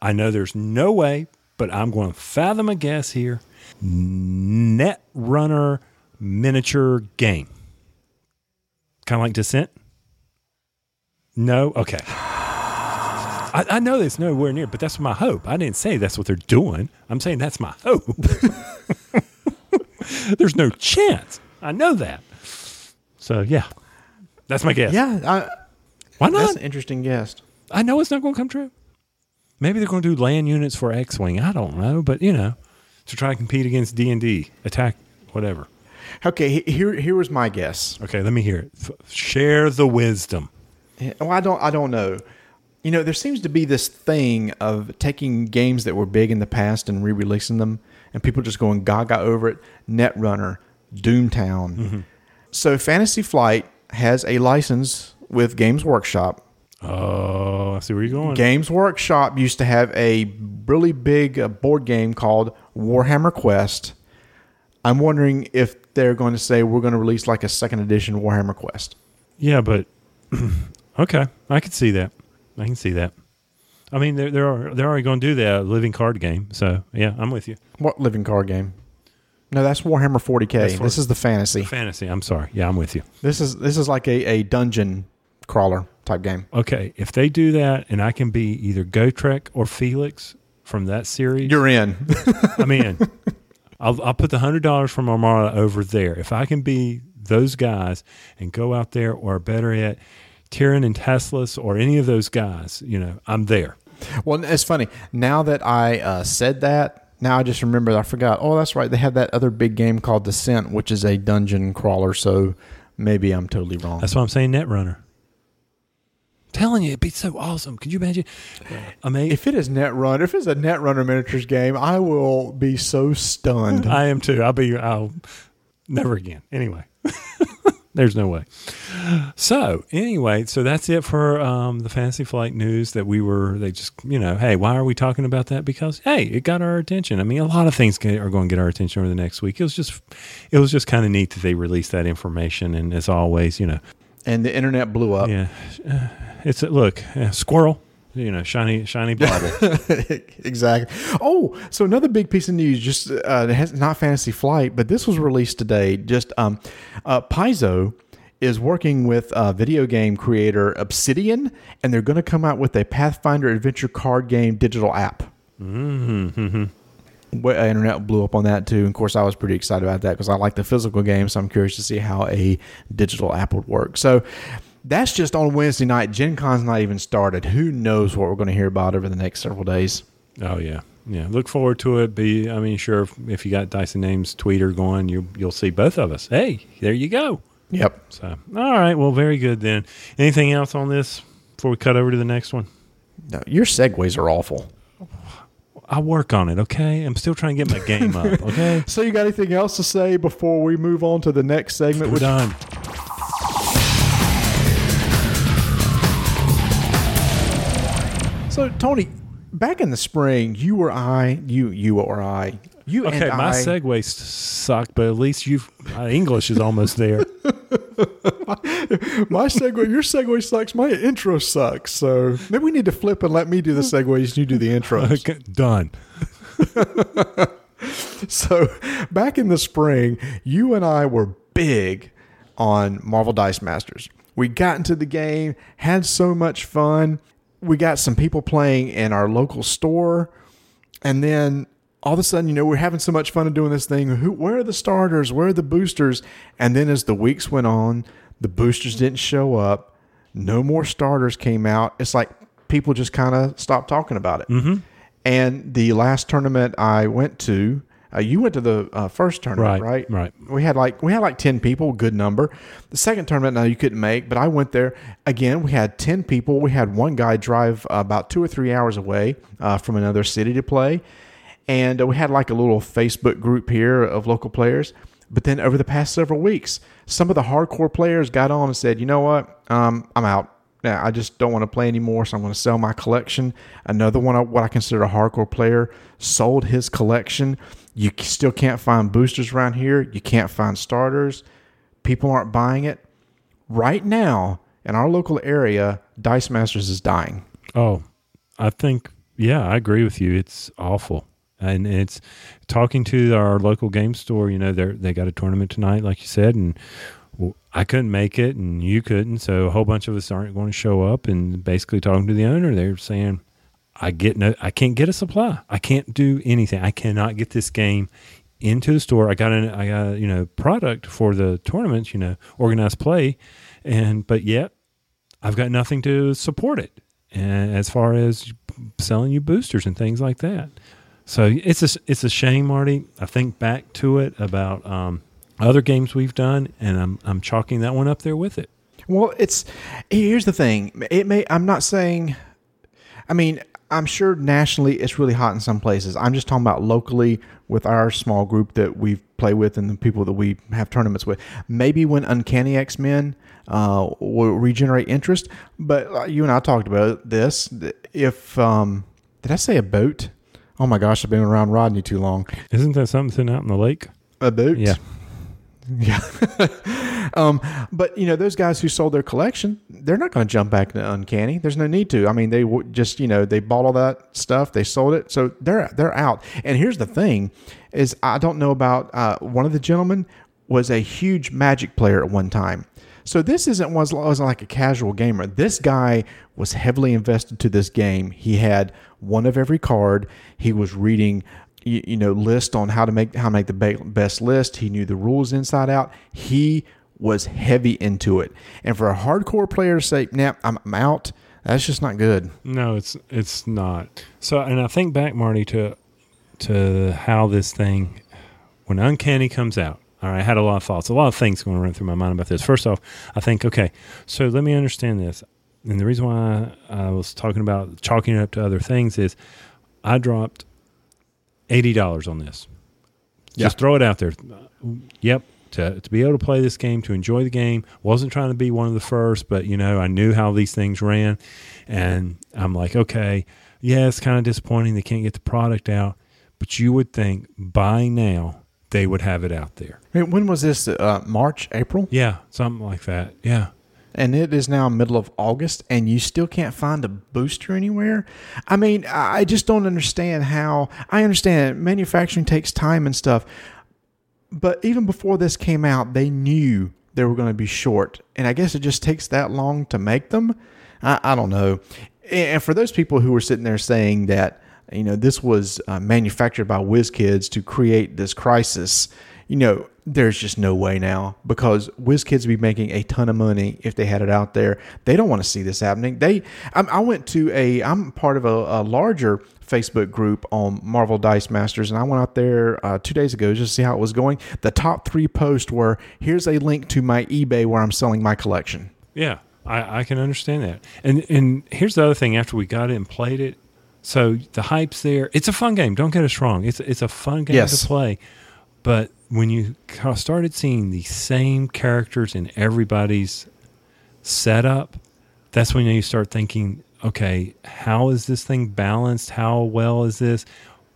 I know there's no way, but I'm going to fathom a guess here. Netrunner miniature game. Kind of like Descent? No? Okay. I, I know it's nowhere near, but that's my hope. I didn't say that's what they're doing. I'm saying that's my hope. there's no chance. I know that. So, yeah. That's my guess. Yeah, I, Why not? that's an interesting guess. I know it's not going to come true. Maybe they're going to do land units for X-wing. I don't know, but you know, to try to compete against D and D, attack, whatever. Okay, here here was my guess. Okay, let me hear it. F- share the wisdom. Yeah, Well, I don't I don't know. You know, there seems to be this thing of taking games that were big in the past and re-releasing them, and people just going gaga over it. Netrunner, Doomtown. Mm-hmm. So Fantasy Flight has a license with Games Workshop. Oh, I see where you're going. Games Workshop used to have a really big uh, board game called Warhammer Quest. I'm wondering if they're going to say we're going to release like a second edition Warhammer Quest. Yeah, but okay, I can see that. I can see that. I mean, they're they're they're already going to do that living card game. So yeah, I'm with you. What living card game? No, that's Warhammer 40k. That's for- this is the fantasy. Fantasy. I'm sorry. Yeah, I'm with you. This is this is like a, a dungeon crawler type game. Okay, if they do that, and I can be either Gotrek or Felix from that series, You're in. I'm in. I'll, I'll put the hundred dollars from Armada over there. If I can be those guys and go out there, or better yet, Tyrion and Teclis, or any of those guys, you know, I'm there. well, it's funny. Now that I uh, said that, now I just remembered. I forgot. Oh, that's right. They have that other big game called Descent, which is a dungeon crawler. So maybe I'm totally wrong. That's why I'm saying Netrunner. Telling you, it'd be so awesome. Could you imagine? I mean, If it is Netrunner, if it's a Netrunner miniatures game, I will be so stunned. I am too. I'll be. I'll never again. Anyway, there's no way. So anyway, so that's it for um, the Fantasy Flight news that we were. They just, you know, hey, why are we talking about that? Because hey, it got our attention. I mean, a lot of things are going to get our attention over the next week. It was just, it was just kind of neat that they released that information. And as always, you know, and the internet blew up. yeah, it's a look, squirrel. You know, shiny, shiny bauble. exactly. Oh, so another big piece of news, just uh, not Fantasy Flight, but this was released today. Just um, uh, Paizo is working with uh, video game creator Obsidian, and they're going to come out with a Pathfinder adventure card game digital app. mm-hmm. Well, uh, internet blew up on that too. And of course, I was pretty excited about that because I like the physical game. So I'm curious to see how a digital app would work. So that's just on Wednesday night. Gen Con's not even started. Who knows what we're going to hear about over the next several days? Oh yeah, yeah. Look forward to it. Be I mean, sure. If, if you got Dyson Names Tweeter going, you you'll see both of us. Hey, there you go. Yep. So all right, well, very good then. Anything else on this before we cut over to the next one? No, your segues are awful. I'll work on it. Okay, I'm still trying to get my game up. Okay, So you got anything else to say before we move on to the next segment? we're done. So Tony, back in the spring, you or I, you you or I, you Okay, and my I, segues suck, but at least you've uh, English is almost there. my segue, your segue sucks. My intro sucks. So maybe we need to flip and let me do the segues and you do the intro. Okay, done. So back in the spring, you and I were big on Marvel Dice Masters. We got into the game, had so much fun. We got some people playing in our local store, and then all of a sudden, you know, we're having so much fun doing this thing. Who, where are the starters? Where are the boosters? And then as the weeks went on, the boosters didn't show up. No more starters came out. It's like people just kind of stopped talking about it. Mm-hmm. And the last tournament I went to, uh, you went to the uh, first tournament, Right, right? right. We had like we had like ten people, good number. The second tournament, now you couldn't make, but I went there again. We had ten people. We had one guy drive about two or three hours away uh, from another city to play, and uh, we had like a little Facebook group here of local players. But then over the past several weeks, some of the hardcore players got on and said, "You know what? Um, I'm out. Yeah, I just don't want to play anymore, so I'm going to sell my collection." Another one, of what I consider a hardcore player, sold his collection. You still can't find boosters around here. You can't find starters. People aren't buying it. Right now, in our local area, Dice Masters is dying. Oh, I think yeah, I agree with you. It's awful, and it's talking to our local game store. You know, they they got a tournament tonight, like you said, and I couldn't make it, and you couldn't, so a whole bunch of us aren't going to show up. And basically, talking to the owner, they're saying, "I get no, I can't get a supply. I can't do anything. I cannot get this game." into the store. I got an I got you know product for the tournaments, you know, organized play, and but yet I've got nothing to support it. And as far as selling you boosters and things like that, so it's a it's a shame, Marty. I think back to it about um, other games we've done, and I'm I'm chalking that one up there with it. Well, it's here's the thing. It may. I'm not saying. I mean, I'm sure nationally it's really hot in some places. I'm just talking about locally with our small group that we play with and the people that we have tournaments with. Maybe when Uncanny X Men uh, will regenerate interest, but uh, you and I talked about this. If um, did I say a boat? Oh my gosh, I've been around Rodney too long. Isn't that something out in the lake? A boat? Yeah. Yeah. um, but you know, those guys who sold their collection, they're not going to jump back to Uncanny. There's no need to. I mean, they w- just you know they bought all that stuff, they sold it, so they're they're out. And here's the thing: is I don't know about uh, one of the gentlemen was a huge Magic player at one time. So this isn't was wasn't like a casual gamer. This guy was heavily invested to this game. He had one of every card. He was reading you, you know list on how to make how to make the best list. He knew the rules inside out. He was heavy into it. And for a hardcore player to say, "Nah, I'm, I'm out," that's just not good. No, it's it's not. So, and I think back, Marty, to to how this thing, when Uncanny comes out. All right, I had a lot of thoughts, a lot of things going to run through my mind about this. First off, I think, okay, so let me understand this. And the reason why I, I was talking about chalking it up to other things is I dropped eighty dollars on this. Just throw it out there. Yep. To, to be able to play this game, to enjoy the game, wasn't trying to be one of the first, but you know, I knew how these things ran, and I'm like, okay, yeah, it's kind of disappointing they can't get the product out, but you would think by now they would have it out there. When was this? Uh, March, April, Yeah, something like that. Yeah. And it is now middle of August, and you still can't find a booster anywhere. I mean, I just don't understand how. I understand manufacturing takes time and stuff, but even before this came out, they knew they were going to be short, and I guess it just takes that long to make them. I, I don't know. And for those people who were sitting there saying that you know, this was uh, manufactured by WizKids to create this crisis. You know, there's just no way now because WizKids would be making a ton of money if they had it out there. They don't want to see this happening. They, I, I went to a, I'm part of a, a, larger Facebook group on Marvel Dice Masters, and I went out there uh, two days ago just to see how it was going. The top three posts were, "Here's a link to my eBay where I'm selling my collection." Yeah, I, I can understand that. And and here's the other thing: after we got it and played it, so the hype's there. It's a fun game. Don't get us wrong. It's it's a fun game Yes. to play. But when you started seeing the same characters in everybody's setup, that's when you start thinking, okay, how is this thing balanced? How well is this?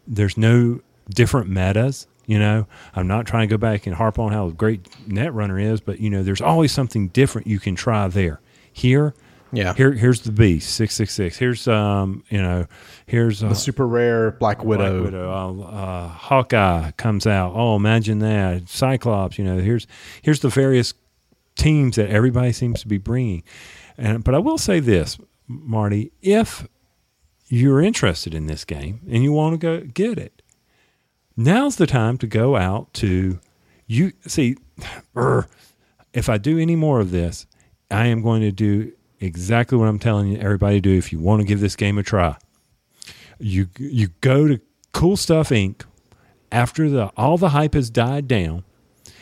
There's no different metas. You know, I'm not trying to go back and harp on how great Netrunner is, but you know, there's always something different you can try there. Here, Yeah. here, here's the beast six six six. Here's um, you know, here's uh, the super rare Black Widow. Black Widow. Uh, uh, Hawkeye comes out. Oh, imagine that. Cyclops. You know, here's here's the various teams that everybody seems to be bringing. And but I will say this, Marty, if you're interested in this game and you want to go get it, now's the time to go out to you see. er, if I do any more of this, I am going to do exactly what I'm telling you everybody to do. If you want to give this game a try, you you go to Cool Stuff Inc. after the all the hype has died down,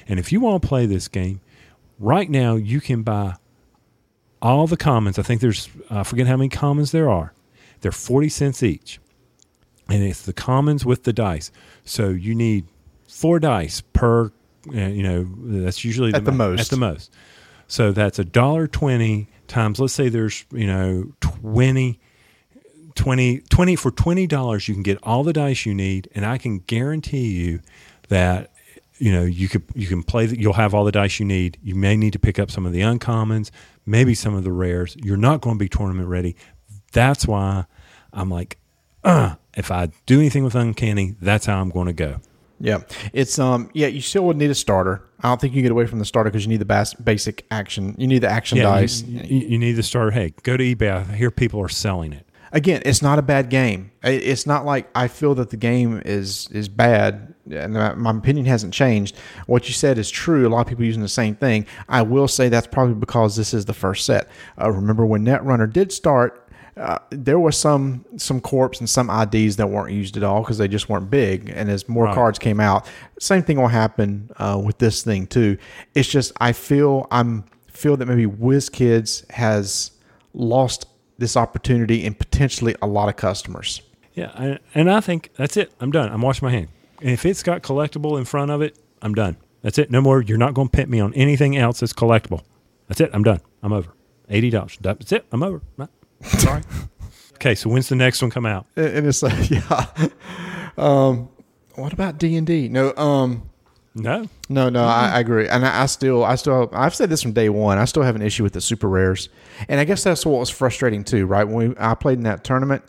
and if you want to play this game, right now you can buy all the commons. I think there's I forget how many commons there are. They're forty cents each, and it's the commons with the dice. So you need four dice per. uh, You know that's usually At the mo- most. At the most. So that's a dollar twenty times. Let's say there's you know twenty 20, 20 for twenty dollars you can get all the dice you need, and I can guarantee you that you know you could you can play. that you'll have all the dice you need. You may need to pick up some of the uncommons, maybe some of the rares. You're not going to be tournament ready. That's why I'm like, uh, if I do anything with uncanny, that's how I'm going to go. Yeah, it's um yeah. You still would need a starter. I don't think you get away from the starter because you need the bas- basic action. You need the action Yeah, dice. You, you need the starter. Hey, go to eBay. I hear people are selling it. Again, it's not a bad game. It's not like I feel that the game is is bad, and my my opinion hasn't changed. What you said is true. A lot of people using the same thing. I will say that's probably because this is the first set. Uh, remember when Netrunner did start? Uh, there was some some corps and some IDs that weren't used at all because they just weren't big. And as more Right. cards came out, same thing will happen uh, with this thing too. It's just I feel I'm feel that maybe WizKids has lost this opportunity and potentially a lot of customers. Yeah, I, and I think that's it. I'm done. I'm washing my hand. And if it's got collectible in front of it, I'm done. That's it. No more. You're not going to pit me on anything else that's collectible. That's it. I'm done. I'm over. Eighty dollars. That's it. I'm over. Sorry. okay. So when's the next one come out? And it's like, yeah. Um, what about D and D? No, um, No. no, no. I, I agree, and I, I still, I still, I've said this from day one. I still have an issue with the super rares, and I guess that's what was frustrating too. Right when we, I played in that tournament,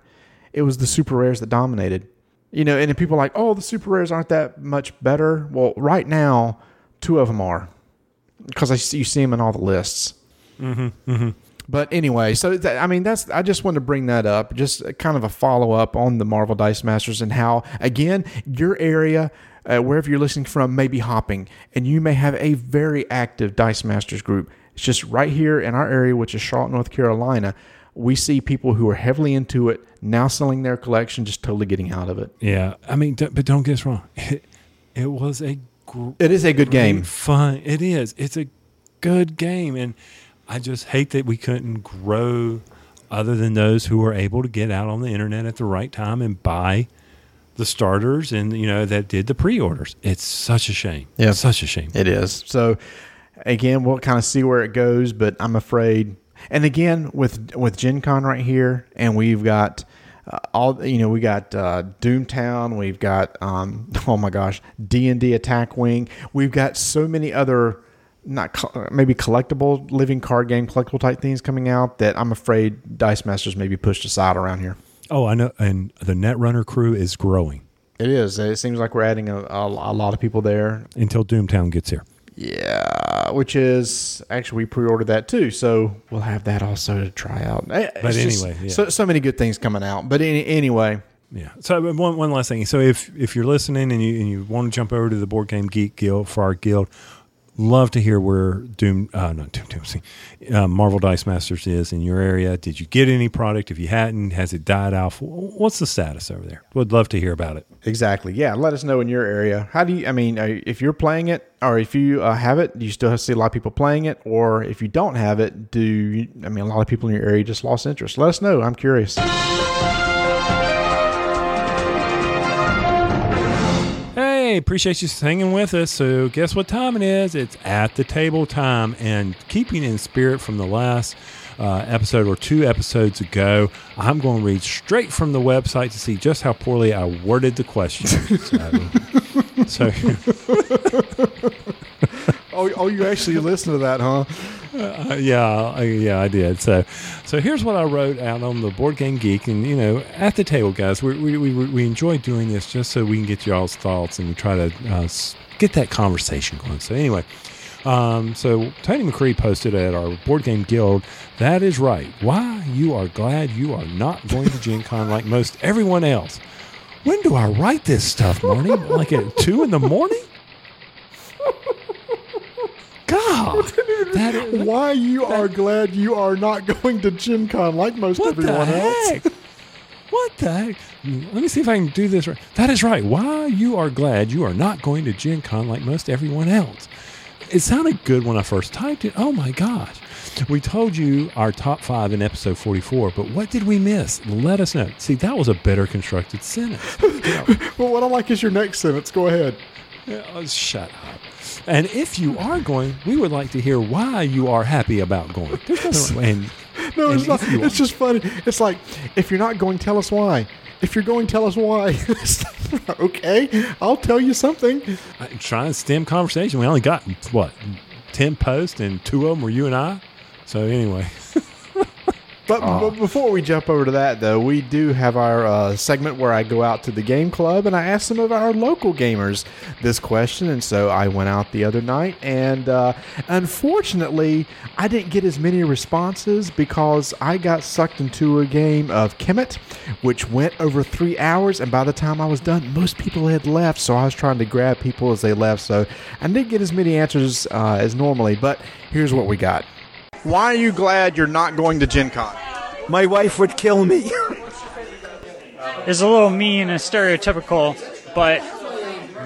it was the super rares that dominated. You know, and people are like, oh, the super rares aren't that much better. Well, right now, two of them are because I see, you see them in all the lists. But anyway, so that, I mean, that's I just wanted to bring that up, just kind of a follow up on the Marvel Dice Masters and how again your area. Uh, wherever you're listening from may be hopping, and you may have a very active Dice Masters group. It's just right here in our area, which is Charlotte, North Carolina. We see people who are heavily into it now selling their collection, just totally getting out of it. Yeah. I mean, d- but don't get us wrong. It, it was a gr- It is a good game. Fun. It is. It's a good game, and I just hate that we couldn't grow other than those who were able to get out on the internet at the right time and buy the starters and you know that did the pre-orders. It's such a shame. Yeah. such a shame. It is. So again, we'll kind of see where it goes, but I'm afraid. And again, with with Gen Con right here, and we've got uh, all you know, we got uh, Doomtown, we've got um, oh my gosh, D and D Attack Wing, we've got so many other not co- maybe collectible living card game collectible type things coming out that I'm afraid Dice Masters may be pushed aside around here. Oh, I know. And the Netrunner crew is growing It is. It seems like we're adding a, a, a lot of people there. until Doomtown gets here. Yeah, which is actually we pre-ordered that too, so we'll have that also to try out. Eh, But it's just anyway, yeah. so so many good things coming out. But any, anyway, Yeah. So one one last thing. So if if you're listening and you and you want to jump over to the Board Game Geek Guild for our guild, love to hear where Doom, uh, not Doom, Doom, uh, Marvel Dice Masters is in your area. Did you get any product? If you hadn't, has it died off? What's the status over there? Would love to hear about it. Exactly. Yeah. Let us know in your area. How do you, I mean, if you're playing it or if you uh, have it, do you still see a lot of people playing it? Or if you don't have it, do you, I mean, a lot of people in your area just lost interest? Let us know. I'm curious. Hey, appreciate you hanging with us. So, guess what time it is? It's at the table time. And keeping in spirit from the last uh, episode or two episodes ago, I'm going to read straight from the website to see just how poorly I worded the question. So, so Oh, oh, you actually listened to that, huh? Uh, yeah, I, yeah, I did. So, so here's what I wrote out on the Board Game Geek, and you know, at the table, guys, we we we, we enjoy doing this just so we can get y'all's thoughts and try to uh, get that conversation going. So anyway. Um, so Tony McCree posted at our board game guild. That is right. Why you are glad you are not going to Gen Con like most everyone else. When do I write this stuff, Marty? like at two in the morning? God, that is, Why you are glad you are not going to Gen Con like most what the everyone else? heck? What the heck? Let me see if I can do this right. That is right. Why you are glad you are not going to Gen Con like most everyone else. It sounded good when I first typed it. Oh my gosh. We told you our top five in episode 44, but what did we miss? Let us know. See, that was a better constructed sentence. Well, what I like is your next sentence. Go ahead. Yeah, oh, shut up. And if you are going, we would like to hear why you are happy about going. And, No, and it's not. It's just funny. It's like if you're not going, tell us why. If you're going, tell us why. okay, I'll tell you something. I'm trying to stem conversation. We only got what ten posts, and two of them were you and I. So anyway, But, but before we jump over to that, though, we do have our uh, segment where I go out to the game club and I ask some of our local gamers this question. And so I went out the other night, and uh, unfortunately, I didn't get as many responses because I got sucked into a game of Kemet, which went over three hours. And by the time I was done, most people had left. So I was trying to grab people as they left. So I didn't get as many answers uh, as normally. But here's what we got. Why are you glad you're not going to Gen Con? My wife would kill me. is a little mean and stereotypical, but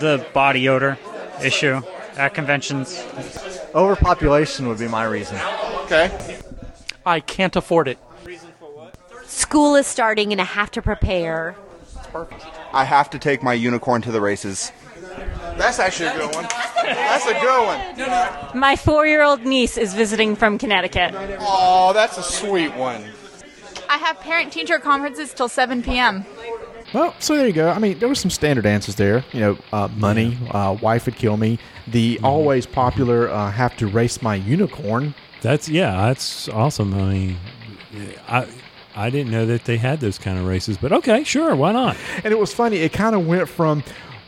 the body odor issue at conventions. Overpopulation would be my reason. Okay. I can't afford it. School is starting and I have to prepare. I have to take my unicorn to the races. That's actually a good one. That's a good one. My four year old niece is visiting from Connecticut. Oh, that's a sweet one. I have parent teacher conferences till 7 p.m. Well, so there you go. I mean, there were some standard answers there. You know, uh, money, uh, wife would kill me. The always popular uh, have to race my unicorn. that's yeah, that's awesome. I mean, I I didn't know that they had those kind of races, but okay, sure, why not? And it was funny. It kind of went from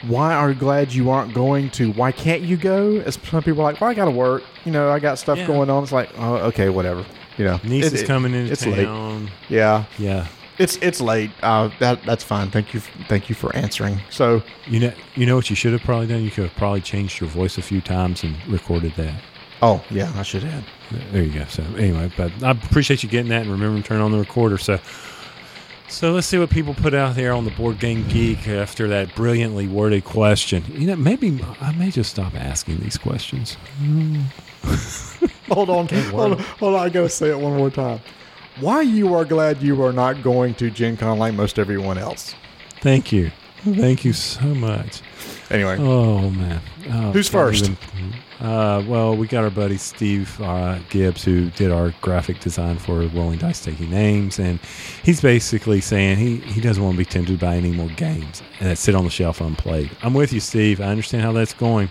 why are you glad you aren't going to why can't you go? As some people are like, well, I got to work. You know, I got stuff Yeah. going on. It's like, oh, okay, whatever. You know, Niece It- is it- coming in it's late. Yeah, Yeah. it's it's late. Uh, that that's fine. Thank you. Thank you for answering. So You know, you know what you should have probably done. You could have probably changed your voice a few times and recorded that. Oh yeah, I should have. There you go. So anyway, but I appreciate you getting that and remembering to turn on the recorder. So, so let's see what people put out there on the board game geek after that brilliantly worded question. You know, maybe I may just stop asking these questions. Hold on, hold on, hold on. I gotta say it one more time. Why you are glad you are not going to Gen Con like most everyone else? Thank you, thank you so much. Anyway, Oh man, Oh, Who's first? even- uh, well, we got our buddy Steve uh, Gibbs who did our graphic design for Rolling Dice Taking Names, and he's basically saying he, he doesn't want to be tempted by any more games and that sit on the shelf unplayed. I'm with you, Steve. I understand how that's going,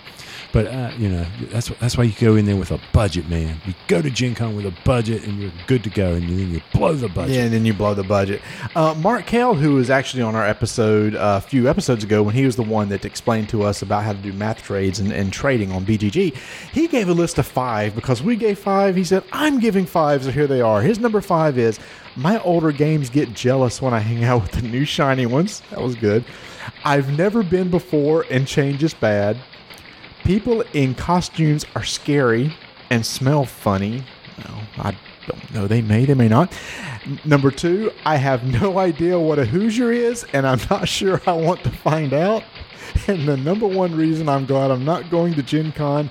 but uh, you know that's that's why you go in there with a budget, man. You go to Gen Con with a budget, and you're good to go, and then you blow the budget. yeah, and then you blow the budget. Uh, Mark Kale, who was actually on our episode uh, a few episodes ago, when he was the one that explained to us about how to do math trades and, and trading on BGG. He gave a list of five because we gave five. He said, I'm giving five, so here they are. His number five is My older games get jealous when I hang out with the new shiny ones. That was good. I've never been before, and change is bad. People in costumes are scary and smell funny. Well, I don't know. They may, they may not. Number two, I have no idea what a Hoosier is, and I'm not sure I want to find out. And the number one reason I'm glad I'm not going to Gen Con,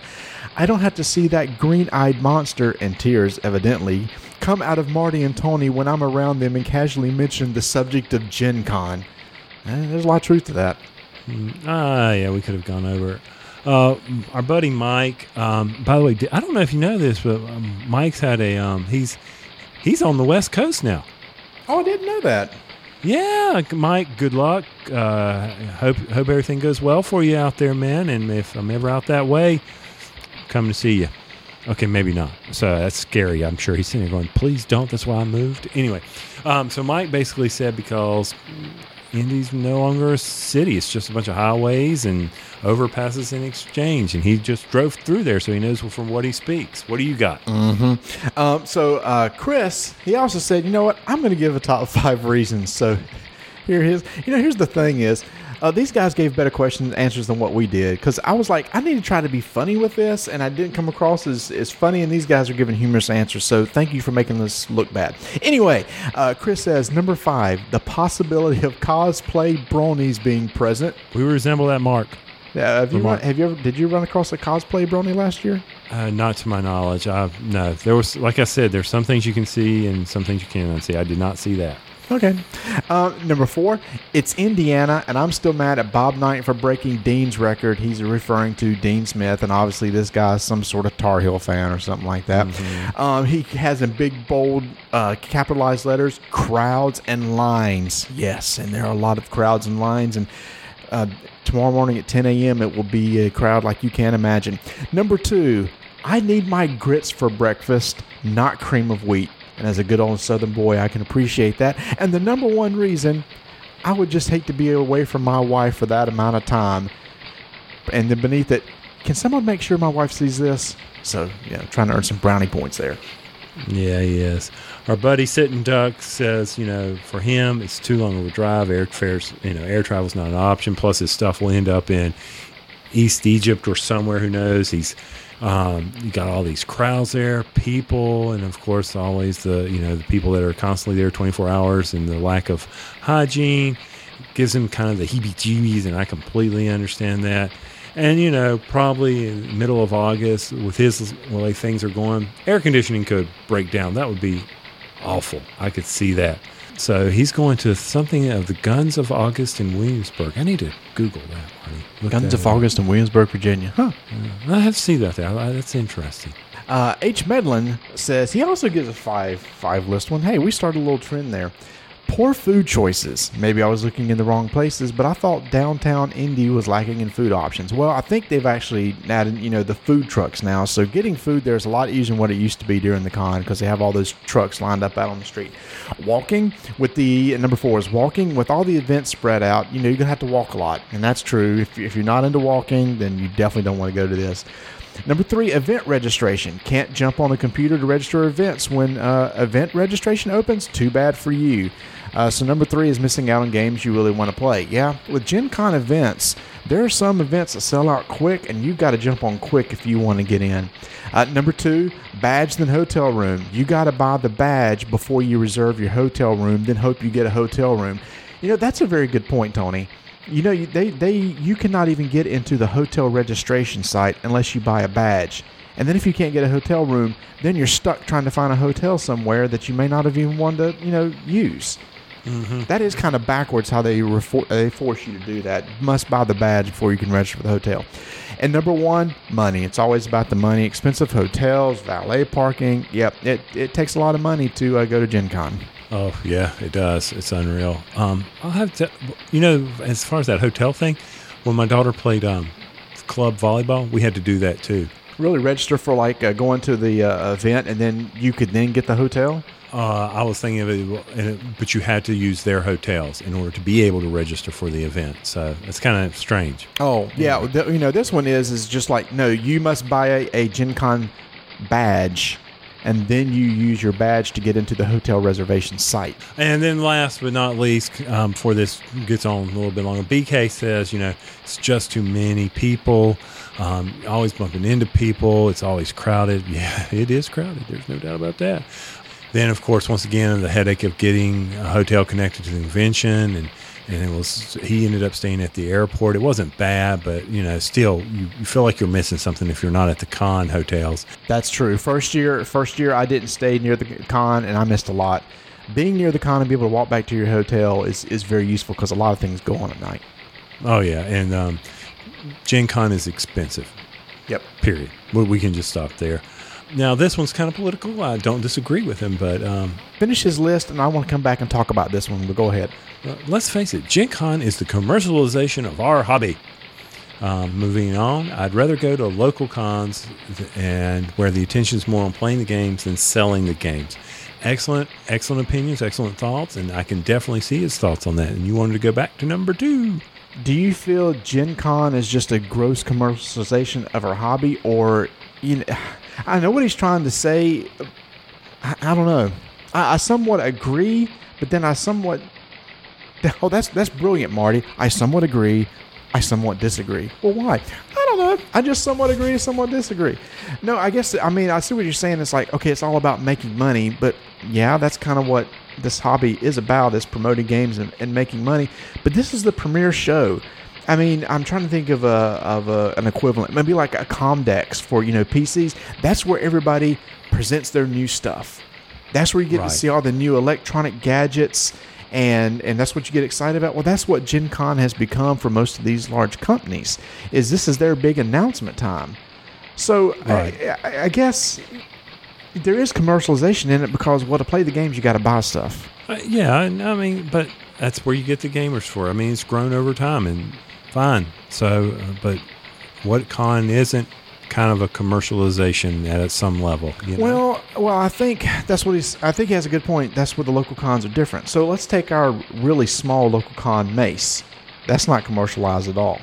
I don't have to see that green eyed monster, and tears evidently, come out of Marty and Tony when I'm around them and casually mention the subject of Gen Con. Eh, there's a lot of truth to that. Ah, yeah, we could have gone over it. Uh, our buddy Mike. Um, by the way, I don't know if you know this, but um, Mike's had a. Um, he's he's on the West Coast now. Oh, I didn't know that. Yeah, Mike. Good luck. Uh, hope hope everything goes well for you out there, man. And if I'm ever out that way, come to see you. Okay, maybe not. So that's scary. I'm sure he's sitting there going, "Please don't." That's why I moved. Anyway, um, so Mike basically said because Indy's no longer a city; it's just a bunch of highways and overpasses in exchange, and he just drove through there, so he knows from what he speaks. What do you got? Mm-hmm. Um, so uh, Chris, he also said, you know what? I'm going to give a top five reasons. So here his. You know, here's the thing: is uh, these guys gave better questions and answers than what we did because I was like, I need to try to be funny with this, and I didn't come across as, as funny. And these guys are giving humorous answers. So thank you for making this look bad. Anyway, uh, Chris says number five: the possibility of cosplay bronies being present. We resemble that Mark. Yeah, have you run, have you ever did you run across a cosplay brony last year? Uh, not to my knowledge. I no. There was, like I said, there's some things you can see and some things you cannot see. I did not see that. Okay. Uh, number four, it's Indiana, and I'm still mad at Bob Knight for breaking Dean's record. He's referring to Dean Smith, and obviously this guy's some sort of Tar Heel fan or something like that. Um, he has in big, bold, uh, capitalized letters, crowds and lines. Yes, and there are a lot of crowds and lines, and uh, tomorrow morning at 10 a.m. it will be a crowd like you can't imagine. Number two, I need my grits for breakfast, not cream of wheat. And as a good old Southern boy, I can appreciate that. And the number one reason, I would just hate to be away from my wife for that amount of time. And then beneath it, can someone make sure my wife sees this? So, yeah, trying to earn some brownie points there. Yeah, he is. Our buddy Sitting Duck says, you know, for him it's too long of a drive. Airfares, you know, air travel's not an option. Plus, his stuff will end up in East Egypt or somewhere. Who knows? He's um, you got all these crowds there, people, and of course, always the you know the people that are constantly there 24 hours, and the lack of hygiene gives him kind of the heebie-jeebies, and I completely understand that. And you know, probably middle of August, with his the way things are going, air conditioning could break down. That would be awful. I could see that. So he's going to something of the Guns of August in Williamsburg. I need to Google that. Marty. Look Guns that of up. August in Williamsburg, Virginia. Huh. I have to see that there. I- That's interesting. Uh, H. Medlin says he also gives a five five list one. Hey, we started a little trend there. Poor food choices. Maybe I was looking in the wrong places, but I thought downtown Indy was lacking in food options. Well, I think they've actually added, you know, the food trucks now. So getting food there is a lot easier than what it used to be during the con because they have all those trucks lined up out on the street. Walking with the number four is walking with all the events spread out. You know, you're gonna have to walk a lot, and that's true. If, if you're not into walking, then you definitely don't want to go to this. Number three, event registration. Can't jump on a computer to register events when uh, event registration opens. Too bad for you. Uh, so number three is missing out on games you really want to play. Yeah, with Gen Con events, there are some events that sell out quick, and you've got to jump on quick if you want to get in. Uh, number two, badge then hotel room. You got to buy the badge before you reserve your hotel room, then hope you get a hotel room. You know that's a very good point, Tony. You know, you- they, they you cannot even get into the hotel registration site unless you buy a badge. And then if you can't get a hotel room, then you're stuck trying to find a hotel somewhere that you may not have even wanted to, you know, use. That is kind of backwards how they refor- they force you to do that. You must buy the badge before you can register for the hotel. And number one, money. It's always about the money. Expensive hotels, valet parking. Yep, it, it takes a lot of money to uh, go to Gen Con. Oh yeah, it does. It's unreal. Um, I'll have to, you know, as far as that hotel thing, when my daughter played um, club volleyball, we had to do that too. Really register for like uh, going to the uh, event and then you could then get the hotel? Uh, I was thinking of it, but you had to use their hotels in order to be able to register for the event. So it's kind of strange. Oh yeah, the, you know this one is is just like no, you must buy a, a Gen Con badge, and then you use your badge to get into the hotel reservation site. And then last but not least, um, before this gets on a little bit longer, BK says, you know, it's just too many people. Um, always bumping into people. It's always crowded. Yeah, it is crowded. There's no doubt about that. Then, of course, once again, the headache of getting a hotel connected to the convention, and and it was he ended up staying at the airport. It wasn't bad, but you know, still, you, you feel like you're missing something if you're not at the con hotels. That's true. First year, first year, I didn't stay near the con, and I missed a lot. Being near the con and be able to walk back to your hotel is is very useful because a lot of things go on at night. Oh yeah, and um, Gen Con is expensive. Yep. Period. We, we can just stop there. Now this one's kind of political. I don't disagree with him, but um, Finish his list, and I want to come back and talk about this one. But go ahead. uh, let's face it, Gen Con is the commercialization of our hobby. Um, moving on, I'd rather go to local cons and where the attention is more on playing the games than selling the games. Excellent, excellent opinions, excellent thoughts, and I can definitely see his thoughts on that. And you wanted to go back to number two. Do you feel Gen Con is just a gross commercialization of our hobby, or you know, I know what he's trying to say. I, I don't know. I, I somewhat agree, but then I somewhat. Oh, that's that's brilliant, Marty. I somewhat agree. I somewhat disagree. Well, why? I don't know. I just somewhat agree, somewhat disagree. No, I guess I mean I see what you're saying. It's like okay, it's all about making money, but yeah, that's kind of what this hobby is about: is promoting games and, and making money. But this is the premier show. I mean, I'm trying to think of a of a, an equivalent, maybe like a Comdex for you know PCs. That's where everybody presents their new stuff. That's where you get Right. to see all the new electronic gadgets, and and that's what you get excited about. Well, that's what Gen Con has become for most of these large companies. Is this is their big announcement time? So Right. I, I, I guess there is commercialization in it because well, to play the games, you got to buy stuff. Uh, yeah, I, I mean, but that's where you get the gamers for. I mean, it's grown over time, and fine. So, uh, but what con isn't kind of a commercialization at some level? You know? Well, well, I think that's what he's. I think he has a good point. That's where the local cons are different. So let's take our really small local con, Mace. That's not commercialized at all.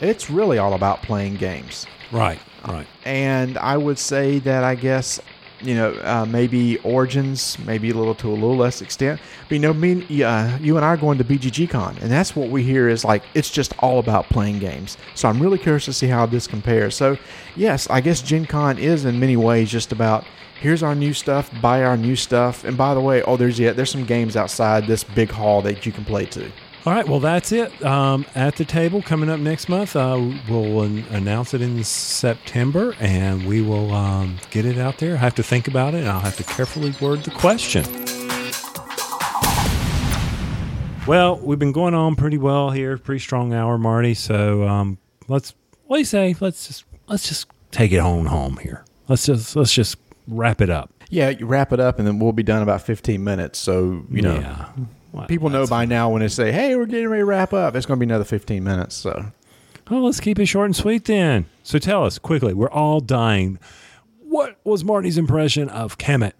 It's really all about playing games. right, right. And I would say that I guess, you know, uh, maybe Origins, maybe a little to a little less extent. But you know, me, uh, you and I are going to BGG Con, and that's what we hear is like it's just all about playing games. So I'm really curious to see how this compares. So, yes, I guess Gen Con is in many ways just about here's our new stuff, buy our new stuff, and by the way, oh, there's yet there's some games outside this big hall that you can play too. All right, well, that's it. Um, at the table coming up next month, uh, we'll an- announce it in September and we will um, get it out there. I have to think about it and I'll have to carefully word the question. Well, we've been going on pretty well here, pretty strong hour, Marty. So um, let's what do you say? Let's just let's just take it on home here. Let's just let's just wrap it up. Yeah, you wrap it up, and then we'll be done about 15 minutes. So you know. yeah. Well, People know by now when they say, "Hey, we're getting ready to wrap up," it's going to be another fifteen minutes. So, Oh, let's keep it short and sweet then. So tell us quickly. We're all dying. What was Marty's impression of Kemet?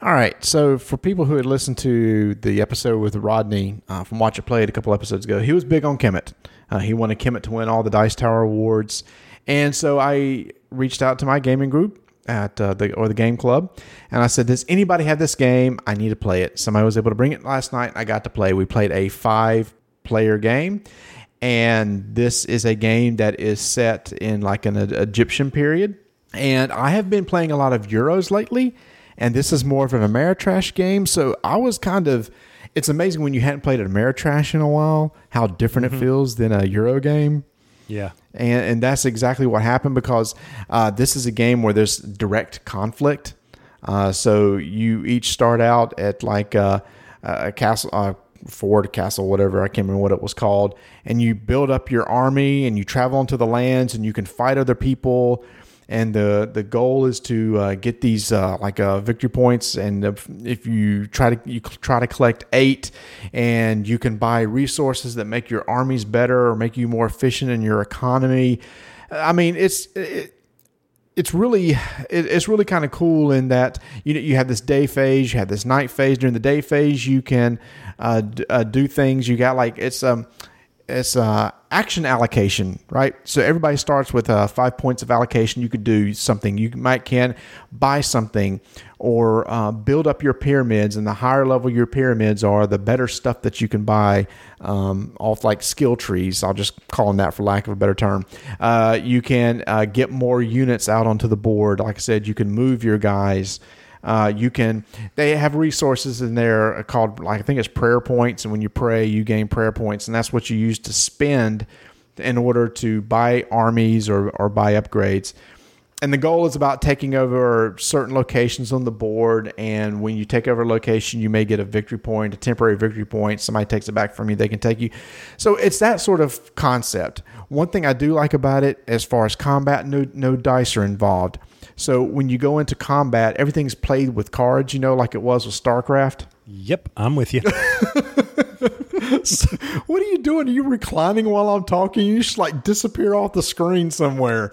all right. So, for people who had listened to the episode with Rodney uh, from Watch It Played a couple episodes ago, he was big on Kemet. Uh, he wanted Kemet to win all the Dice Tower awards, and so I reached out to my gaming group at uh, the or the game club, and I said, "Does anybody have this game? I need to play it." Somebody was able to bring it last night. I got to play. We played a five player game. And this is a game that is set in like an Egyptian period. And I have been playing a lot of Euros lately, and this is more of an Ameritrash game. So I was kind of. It's amazing when you hadn't played an Ameritrash in a while how different it feels than a Euro game. Yeah. And, and that's exactly what happened because uh, this is a game where there's direct conflict. Uh, so you each start out at like a, a castle, uh, fort, castle, whatever. I can't remember what it was called. And you build up your army and you travel into the lands and you can fight other people. And the, the goal is to uh, get these uh, like uh, victory points. And if, you try to you try to collect eight, and you can buy resources that make your armies better or make you more efficient in your economy. I mean, it's it, it's really it's really kind of cool in that you know you have this day phase, you have this night phase. During the day phase, you can uh, d- uh, do things. You got like it's um it's uh, action allocation, right? So everybody starts with uh, five points of allocation. You could do something. You might can buy something or uh, build up your pyramids. And the higher level your pyramids are, the better stuff that you can buy um, off like skill trees. I'll just call them that for lack of a better term. Uh, you can uh, get more units out onto the board. Like I said, you can move your guys. Uh, you can. They have resources in there called like I think it's prayer points, and when you pray, you gain prayer points, and that's what you use to spend in order to buy armies or or buy upgrades. And the goal is about taking over certain locations on the board. And when you take over a location, you may get a victory point, a temporary victory point. Somebody takes it back from you, they can take you. So it's that sort of concept. One thing I do like about it, as far as combat, no no dice are involved. So when you go into combat, everything's played with cards, you know, like it was with StarCraft. Yep, I'm with you. so what are you doing? Are you reclining while I'm talking? You just like disappear off the screen somewhere.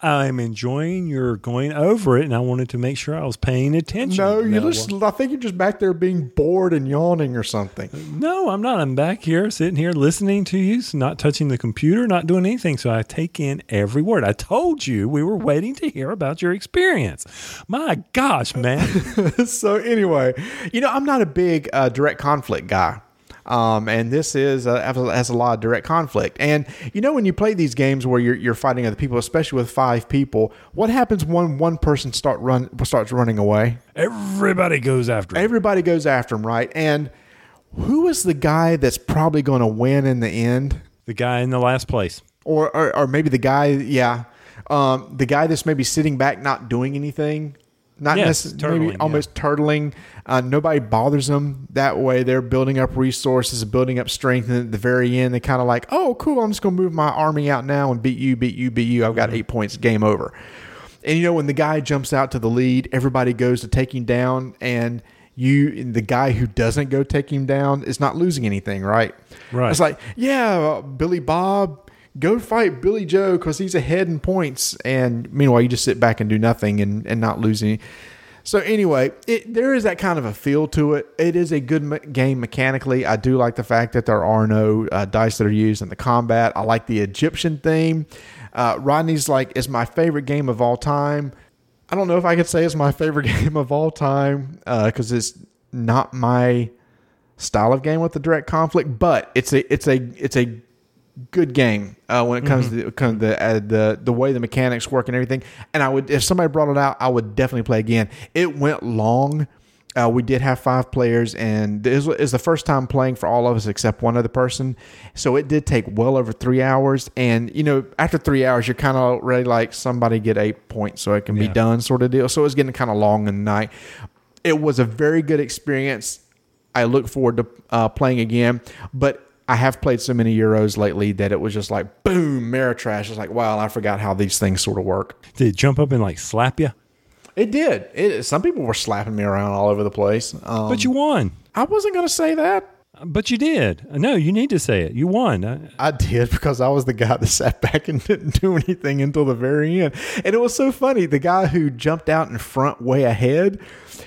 I'm enjoying your going over it, and I wanted to make sure I was paying attention. No, you just. I think you're just back there being bored and yawning or something. No, I'm not. I'm back here, sitting here, listening to you, not touching the computer, not doing anything. So I take in every word. I told you we were waiting to hear about your experience. My gosh, man. so anyway, you know, I'm not a big uh, direct conflict guy. Um, and this is uh, has a lot of direct conflict. And you know when you play these games where you're, you're fighting other people, especially with five people, what happens when one person start run starts running away? Everybody goes after him. Everybody goes after him, right? And who is the guy that's probably going to win in the end? The guy in the last place, or or, or maybe the guy, yeah, um, the guy that's maybe sitting back, not doing anything not Yes, necessarily maybe almost turtling. Uh, nobody bothers them that way. They're building up resources, building up strength, and at the very end, they kind of like, oh, cool, I'm just going to move my army out now and beat you, beat you, beat you. I've got eight points, game over. And you know, when the guy jumps out to the lead, everybody goes to take him down, and you, the guy who doesn't go take him down, is not losing anything, right? Right. It's like, yeah, Billy Bob, go fight Billy Joe because he's ahead in points. And meanwhile, you just sit back and do nothing and, and not lose any. So anyway, it, there is that kind of a feel to it. It is a good me- game mechanically. I do like the fact that there are no uh, dice that are used in the combat. I like the Egyptian theme. Uh, Rodney's like is my favorite game of all time. I don't know if I could say it's my favorite game of all time because it's not my style of game with the direct conflict, but it's a it's a it's a good game uh, when it comes Mm-hmm. to kind of the uh, the the way the mechanics work and everything. And I would if somebody brought it out, I would definitely play again. It went long. Uh, we did have five players, and this is the first time playing for all of us except one other person. So it did take well over three hours. And you know, after three hours, you're kind of already like somebody get eight points so it can be done, sort of deal. So it was getting kind of long in the night. It was a very good experience. I look forward to uh, playing again, but I have played so many Euros lately that it was just like boom, Ameritrash. It's like wow, I forgot how these things sort of work. Did it jump up and like slap you? It did. It, some people were slapping me around all over the place. Um, But you won. I wasn't going to say that. But you did. No, you need to say it. You won. I did because I was the guy that sat back and didn't do anything until the very end. And it was so funny. The guy who jumped out in front way ahead,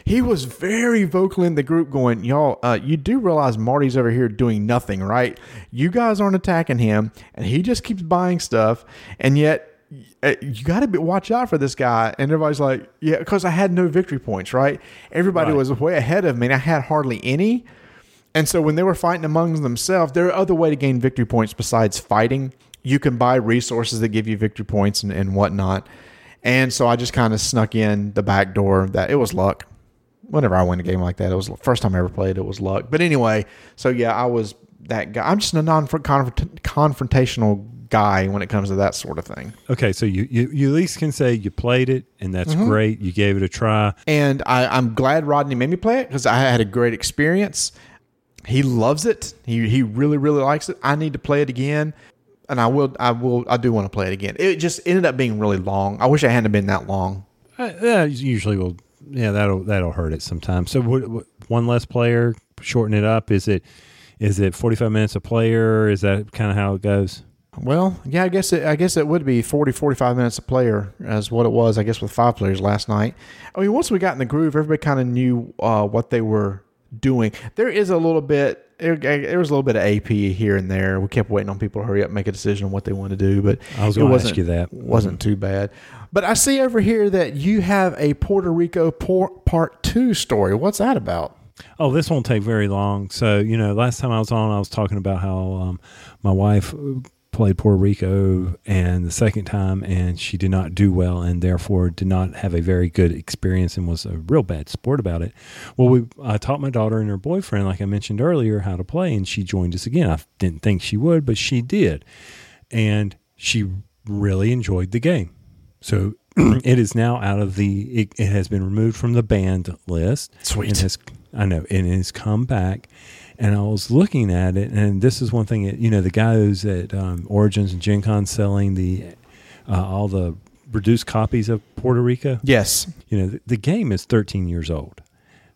he was very vocal in the group going, Y'all, uh, you do realize Marty's over here doing nothing, right? You guys aren't attacking him, and he just keeps buying stuff. And yet, uh, you got to be watch out for this guy. And everybody's like, Yeah, because I had no victory points, right? Everybody Right. was way ahead of me, and I had hardly any. And so when they were fighting among themselves, there are other way to gain victory points besides fighting. You can buy resources that give you victory points and, and whatnot. And so I just kind of snuck in the back door that it was luck. Whenever I win a game like that, it was the first time I ever played, it was luck. But anyway, so yeah, I was that guy. I'm just a non confrontational guy when it comes to that sort of thing. okay, so you, you, you at least can say you played it, and that's Mm-hmm. great. You gave it a try. And I, I'm glad Rodney made me play it because I had a great experience. He loves it. He he really really likes it. I need to play it again, and I will. I will. I do want to play it again. It just ended up being really long. I wish it hadn't been that long. Uh, that usually will. Yeah, that'll that'll hurt it sometimes. So what, what, one less player, shorten it up. Is it is it forty five minutes a player? Is that kind of how it goes? Well, yeah, I guess it, I guess it would be 40, 45 minutes a player as what it was. I guess with five players last night. I mean, once we got in the groove, everybody kind of knew uh, what they were doing. There is a little bit. There, there was a little bit of AP here and there. We kept waiting on people to hurry up and make a decision on what they want to do, but I was it going to wasn't ask you that. wasn't too bad. But I see over here that you have a Puerto Rico part two story. What's that about? Oh, this won't take very long. So, you know, last time I was on, I was talking about how um, my wife played Puerto Rico and the second time, and she did not do well, and therefore did not have a very good experience and was a real bad sport about it. Well, we I taught my daughter and her boyfriend, like I mentioned earlier, how to play, and she joined us again. I didn't think she would, but she did, and she really enjoyed the game. So it is now out of the. It, it has been removed from the banned list. Sweet. And has, I know, and it has come back. And I was looking at it, and this is one thing. That, you know, the guy who's at um, Origins and Gen Con selling the uh, all the reduced copies of Puerto Rico. Yes. You know, the, the game is 13 years old,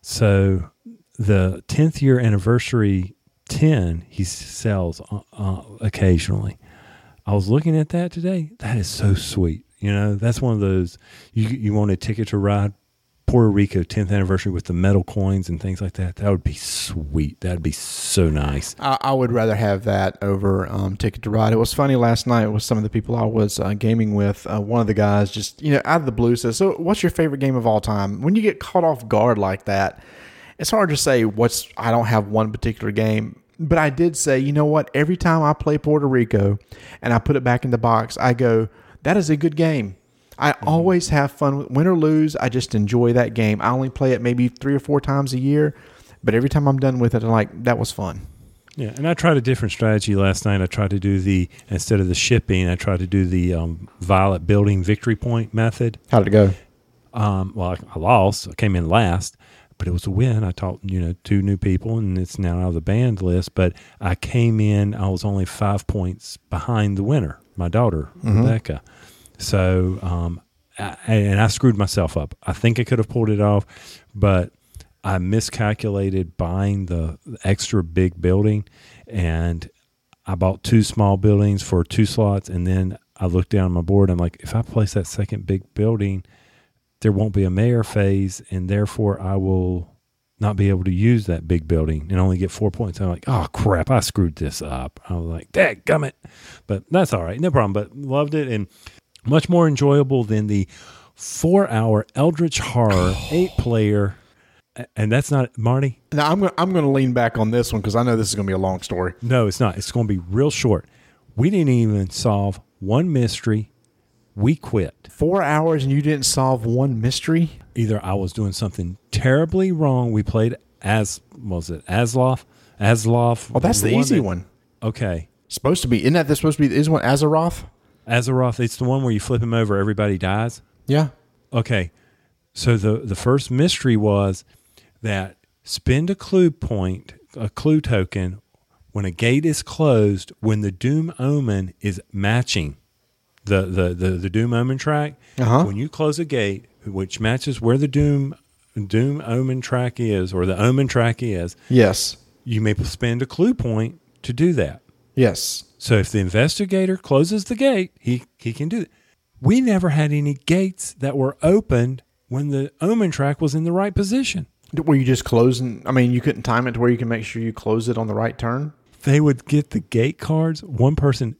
so the 10th year anniversary 10 he sells uh, uh, occasionally. I was looking at that today. That is so sweet. You know, that's one of those you you want a ticket to ride Puerto Rico 10th anniversary with the metal coins and things like that. That would be sweet. That'd be so nice. I, I would rather have that over um, Ticket to Ride. It was funny last night with some of the people I was uh, gaming with. Uh, one of the guys just, you know, out of the blue says, So, what's your favorite game of all time? When you get caught off guard like that, it's hard to say what's, I don't have one particular game. But I did say, you know what? Every time I play Puerto Rico and I put it back in the box, I go, that is a good game. I always have fun. Win or lose, I just enjoy that game. I only play it maybe three or four times a year, but every time I'm done with it, I'm like, that was fun. Yeah, and I tried a different strategy last night. I tried to do the instead of the shipping, I tried to do the um, violet building victory point method. How did it go? Um, well, I, I lost. I came in last, but it was a win. I taught you know two new people, and it's now out of the banned list. But I came in. I was only five points behind the winner, my daughter Rebecca. So, um, I, and I screwed myself up. I think I could have pulled it off, but I miscalculated buying the extra big building, and I bought two small buildings for two slots, and then I looked down my board. I'm like, if I place that second big building, there won't be a mayor phase, and therefore I will not be able to use that big building and only get four points. I'm like, oh crap, I screwed this up. I was like, dang gummit. But that's all right, no problem. But loved it and much more enjoyable than the four hour Eldritch Horror oh. eight player. And that's not Marty. Now I'm gonna, I'm going to lean back on this one because I know this is going to be a long story. No, it's not. It's going to be real short. We didn't even solve one mystery. We quit. Four hours and you didn't solve one mystery. Either I was doing something terribly wrong. We played as was it Asloff? Asloff. Oh, that's the, easy that- one. Okay. Supposed to be. Isn't that this supposed to be? Is one Azeroth? Azeroth. It's the one where you flip him over, everybody dies. Yeah. Okay. So the the first mystery was that spend a clue point, a clue token, when a gate is closed, when the Doom Omen is matching the the the, the Doom Omen track. Uh-huh. When you close a gate which matches where the Doom Doom Omen track is, or the Omen track is, Yes. you may spend a clue point to do that. Yes. So if the investigator closes the gate, he, he can do it. We never had any gates that were opened when the omen track was in the right position. Were you just closing? I mean, you couldn't time it to where you can make sure you close it on the right turn. They would get the gate cards. One person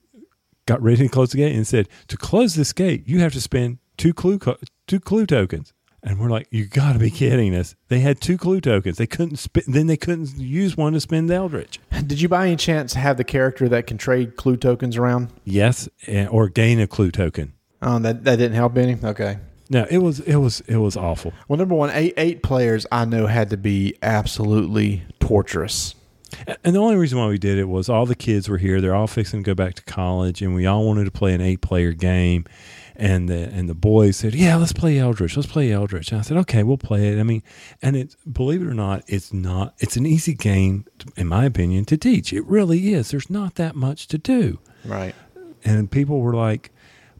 got ready to close the gate and said, "To close this gate, you have to spend two clue co- two clue tokens." And we're like, "You got to be kidding us!" They had two clue tokens. They couldn't spin. Then they couldn't use one to spend the Eldritch. Did you by any chance have the character that can trade clue tokens around? Yes, eh, or gain a clue token. Oh, that that didn't help any. Okay. No, it was it was it was awful. Well, number one, eight eight players I know had to be absolutely torturous. And the only reason why we did it was all the kids were here. They're all fixing to go back to college, and we all wanted to play an eight-player game. And the and the boys said, "Yeah, let's play Eldritch. Let's play Eldritch." And I said, "Okay, we'll play it." I mean, and it's believe it or not, it's not. It's an easy game, in my opinion, to teach. It really is. There's not that much to do. Right. And people were like,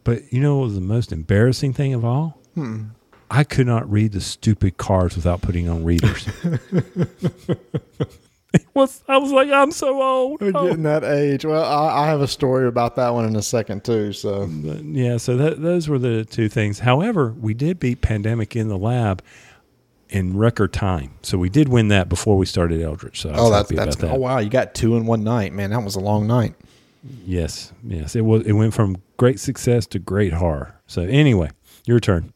"But you know what was the most embarrassing thing of all? Hmm. I could not read the stupid cards without putting on readers." It was I was like, I'm so old. We're Oh. getting that age. Well, I, I have a story about that one in a second too. So But, yeah, so that, those were the two things. However, we did beat Pandemic in the lab in record time. So we did win that before we started Eldritch. So oh, that's that's that. oh wow, you got two in one night, man. That was a long night. Yes, yes. It was. It went from great success to great horror. So anyway, your turn.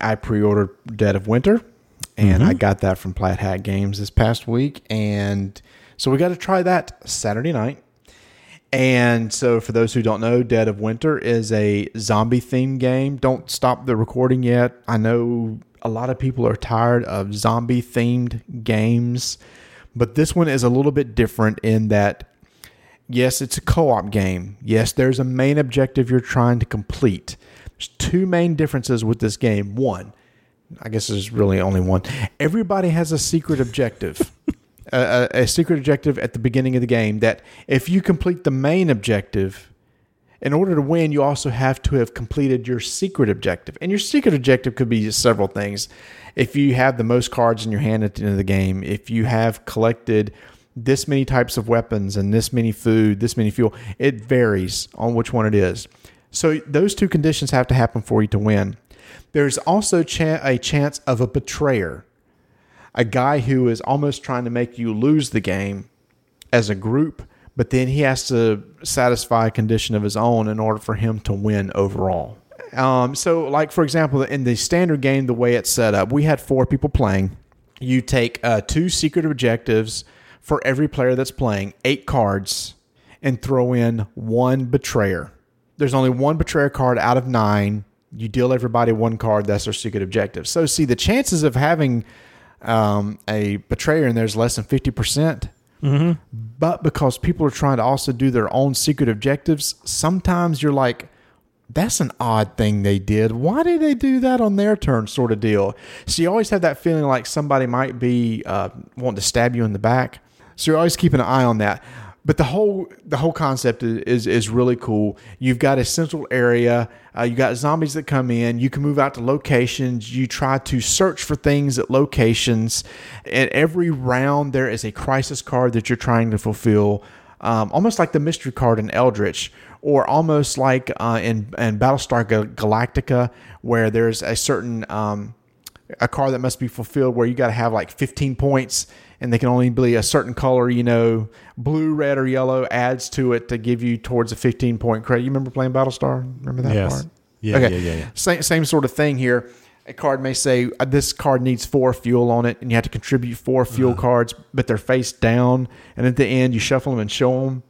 I pre-ordered Dead of Winter, and I mm-hmm. got that from Plaid Hat Games this past week, and so we got to try that Saturday night. And so, for those who don't know, Dead of Winter is a zombie themed game. Don't stop the recording yet. I know a lot of people are tired of zombie themed games, but this one is a little bit different in that yes, it's a co op game. Yes, there's a main objective you're trying to complete. There's two main differences with this game. One, I guess there's really only one. Everybody has a secret objective. a, a, a secret objective at the beginning of the game that if you complete the main objective, in order to win, you also have to have completed your secret objective. And your secret objective could be several things. If you have the most cards in your hand at the end of the game, if you have collected this many types of weapons and this many food, this many fuel, it varies on which one it is. So those two conditions have to happen for you to win. There's also cha- a chance of a betrayer, a guy who is almost trying to make you lose the game as a group, but then he has to satisfy a condition of his own in order for him to win overall. Um, so, like for example, in the standard game, the way it's set up, we had four people playing. You take uh, two secret objectives for every player that's playing, eight cards, and throw in one betrayer. There's only one betrayer card out of nine. You deal everybody one card. That's their secret objective. So, see, the chances of having um, a betrayer in there is less than 50%. But because people are trying to also do their own secret objectives, sometimes you're like, that's an odd thing they did. Why did they do that on their turn, sort of deal? So you always have that feeling like somebody might be uh, wanting to stab you in the back. So you're always keeping an eye on that. But the whole the whole concept is is, really cool. You've got a central area. Uh, you got zombies that come in. You can move out to locations. You try to search for things at locations. And every round there is a crisis card that you're trying to fulfill. Um, almost like the mystery card in Eldritch, or almost like uh, in in Battlestar Galactica, where there's a certain um, a card that must be fulfilled where you got to have like 15 points and they can only be a certain color, you know, blue, red, or yellow adds to it to give you towards a 15 point credit. You remember playing Battlestar? Remember that Yes. part? Yeah, Okay. yeah, yeah, yeah. Same, same sort of thing here. A card may say uh, this card needs four fuel on it, and you have to contribute four fuel Uh-huh. cards, but they're face down. And at the end, you shuffle them and show them.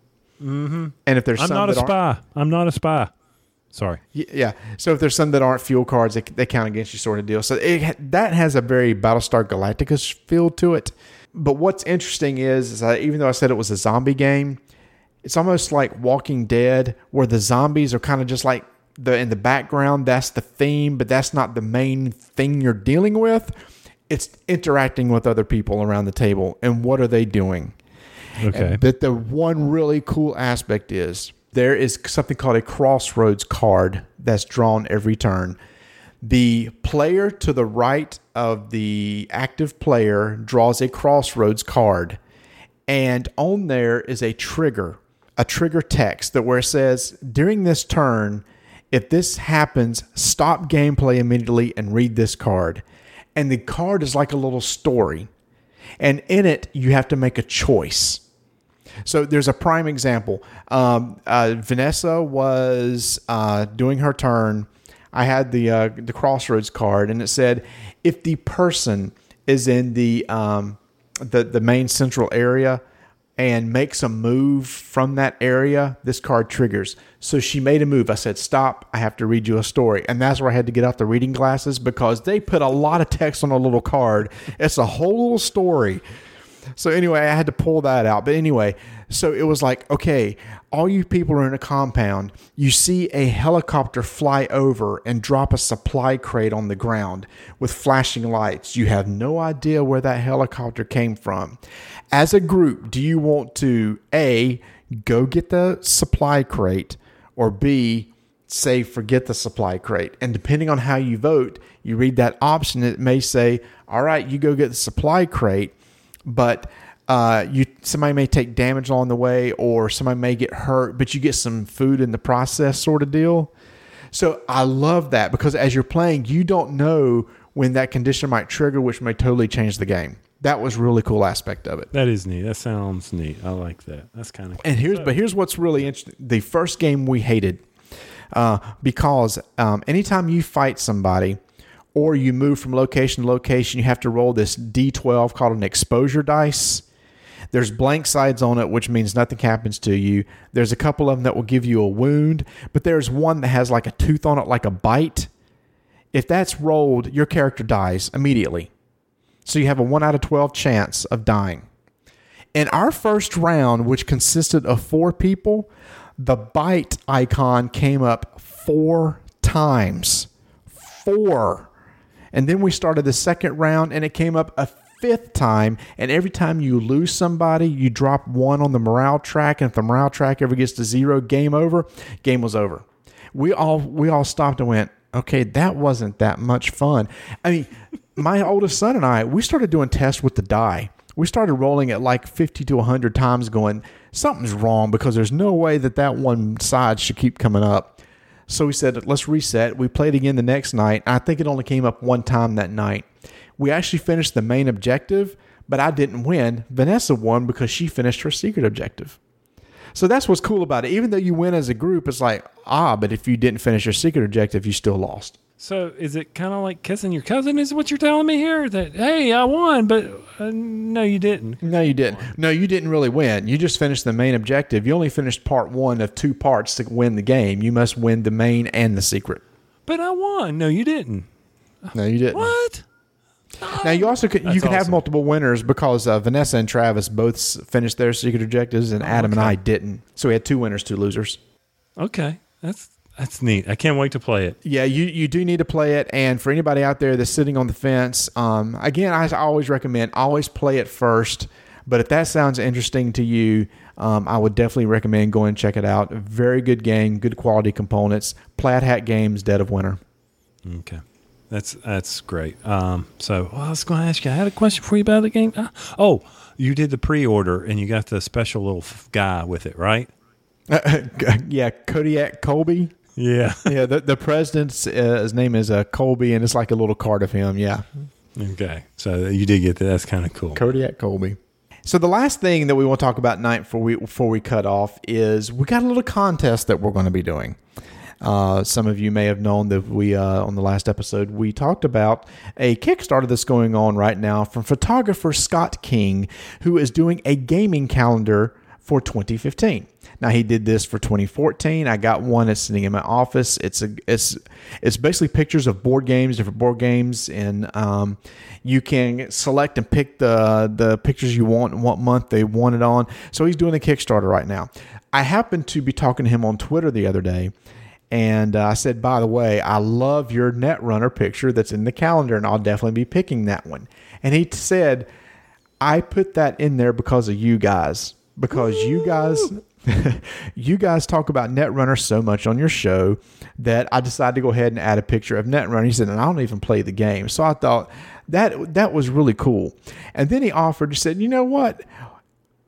Mm-hmm. And if there's I'm not a spy. I'm not a spy. Sorry. Yeah. So if there's some that aren't fuel cards, they, they count against you, sort of deal. So it, that has a very Battlestar Galactica feel to it. But what's interesting is, is that even though I said it was a zombie game, it's almost like Walking Dead, where the zombies are kind of just like the in the background. That's the theme, but that's not the main thing you're dealing with. It's interacting with other people around the table, and what are they doing? Okay. But the one really cool aspect is there is something called a crossroads card that's drawn every turn. The player to the right of the active player draws a crossroads card, and on there is a trigger, a trigger text that where it says during this turn, if this happens, stop gameplay immediately and read this card. And the card is like a little story. And in it, you have to make a choice. So there's a prime example. Um, uh, Vanessa was uh, doing her turn. I had the uh, the crossroads card, and it said if the person is in the um, the the main central area and makes a move from that area, this card triggers. So she made a move. I said, "Stop! I have to read you a story," and that's where I had to get out the reading glasses because they put a lot of text on a little card. It's a whole little story. So anyway, I had to pull that out. But anyway, so it was like, okay, all you people are in a compound. You see a helicopter fly over and drop a supply crate on the ground with flashing lights. You have no idea where that helicopter came from. As a group, do you want to A, go get the supply crate, or B, say forget the supply crate? And depending on how you vote, you read that option, it may say, all right, you go get the supply crate but Uh, you somebody may take damage along the way, or somebody may get hurt, but you get some food in the process, sort of deal. So I love that because as you're playing, you don't know when that condition might trigger, which may totally change the game. That was really cool aspect of it. That is neat. That sounds neat. I like that. That's kind of. Cool. And here's but here's what's really interesting. The first game we hated uh, because um, anytime you fight somebody or you move from location to location, you have to roll this D12 called an exposure dice. There's blank sides on it, which means nothing happens to you. There's a couple of them that will give you a wound, but there's one that has like a tooth on it, like a bite. If that's rolled, your character dies immediately. So you have a 1 out of 12 chance of dying. In our first round, which consisted of four people, the bite icon came up four times. Four. And then we started the second round and it came up a fifth time. And every time you lose somebody, you drop one on the morale track. And if the morale track ever gets to zero, game over, game was over. We all we all stopped and went, okay, that wasn't that much fun. I mean, my oldest son and I, we started doing tests with the die. We started rolling it like 50 to 100 times, going, something's wrong because there's no way that that one side should keep coming up. So we said, let's reset. We played again the next night. I think it only came up one time that night. We actually finished the main objective, but I didn't win. Vanessa won because she finished her secret objective. So that's what's cool about it. Even though you win as a group, it's like, ah, but if you didn't finish your secret objective, you still lost. So is it kind of like kissing your cousin? Is what you're telling me here? That hey, I won, but uh, no, you didn't. No, you didn't. No, you didn't really win. You just finished the main objective. You only finished part one of two parts to win the game. You must win the main and the secret. But I won. No, you didn't. No, you didn't. What? Now you also could you That's could have multiple winners because uh, Vanessa and Travis both finished their secret objectives, and Adam and. I didn't. So we had two winners, two losers. Okay, that's that's neat. I can't wait to play it. Yeah, you, you do need to play it. And for anybody out there that's sitting on the fence, um, again, I always recommend always play it first. But if that sounds interesting to you, um, I would definitely recommend going and check it out. Very good game, good quality components. Plaid Hat Games, Dead of Winter. Okay. That's that's great. Um, so well, I was going to ask you. I had a question for you about the game. Ah, oh, you did the pre-order and you got the special little guy with it, right? yeah, Kodiak Colby. Yeah. Yeah, the, the president's uh, his name is uh, Colby, and it's like a little card of him. Yeah, okay. So you did get that. That's kind of cool. Kodiak Colby. So the last thing that we want to talk about tonight before we before we cut off is we got a little contest that we're going to be doing. Uh, some of you may have known that we uh, on the last episode we talked about a Kickstarter that's going on right now from photographer Scott King, who is doing a gaming calendar for 2015. Now he did this for 2014. I got one that's sitting in my office. It's a it's it's basically pictures of board games, different board games, and um, you can select and pick the the pictures you want and what month they want it on. So he's doing a Kickstarter right now. I happened to be talking to him on Twitter the other day, and uh, I said, by the way, I love your Netrunner picture that's in the calendar, and I'll definitely be picking that one. And he said, I put that in there because of you guys, because you guys. you guys talk about Netrunner so much on your show that I decided to go ahead and add a picture of Netrunner. He said, and I don't even play the game. So I thought that that was really cool. And then he offered, he said, you know what?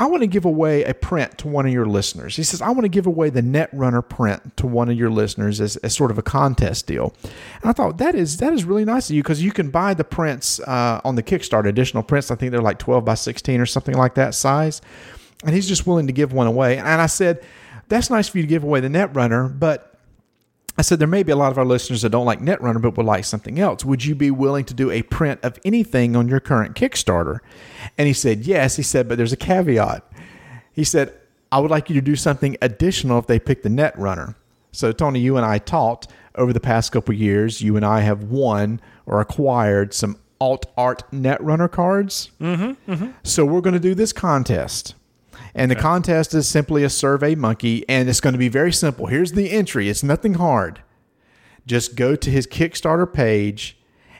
I want to give away a print to one of your listeners. He says, I want to give away the Netrunner print to one of your listeners as, as sort of a contest deal. And I thought that is that is really nice of you because you can buy the prints uh, on the Kickstarter, additional prints. I think they're like 12 by 16 or something like that size. And he's just willing to give one away. And I said, that's nice for you to give away the Netrunner, but I said there may be a lot of our listeners that don't like Netrunner but would like something else. Would you be willing to do a print of anything on your current Kickstarter? And he said, yes. He said, but there's a caveat. He said, I would like you to do something additional if they pick the Netrunner. So, Tony, you and I talked over the past couple of years. You and I have won or acquired some alt art Netrunner cards. Mm-hmm. mm-hmm. So, we're going to do this contest. And the contest is simply a survey monkey, and it's going to be very simple. Here's the entry it's nothing hard. Just go to his Kickstarter page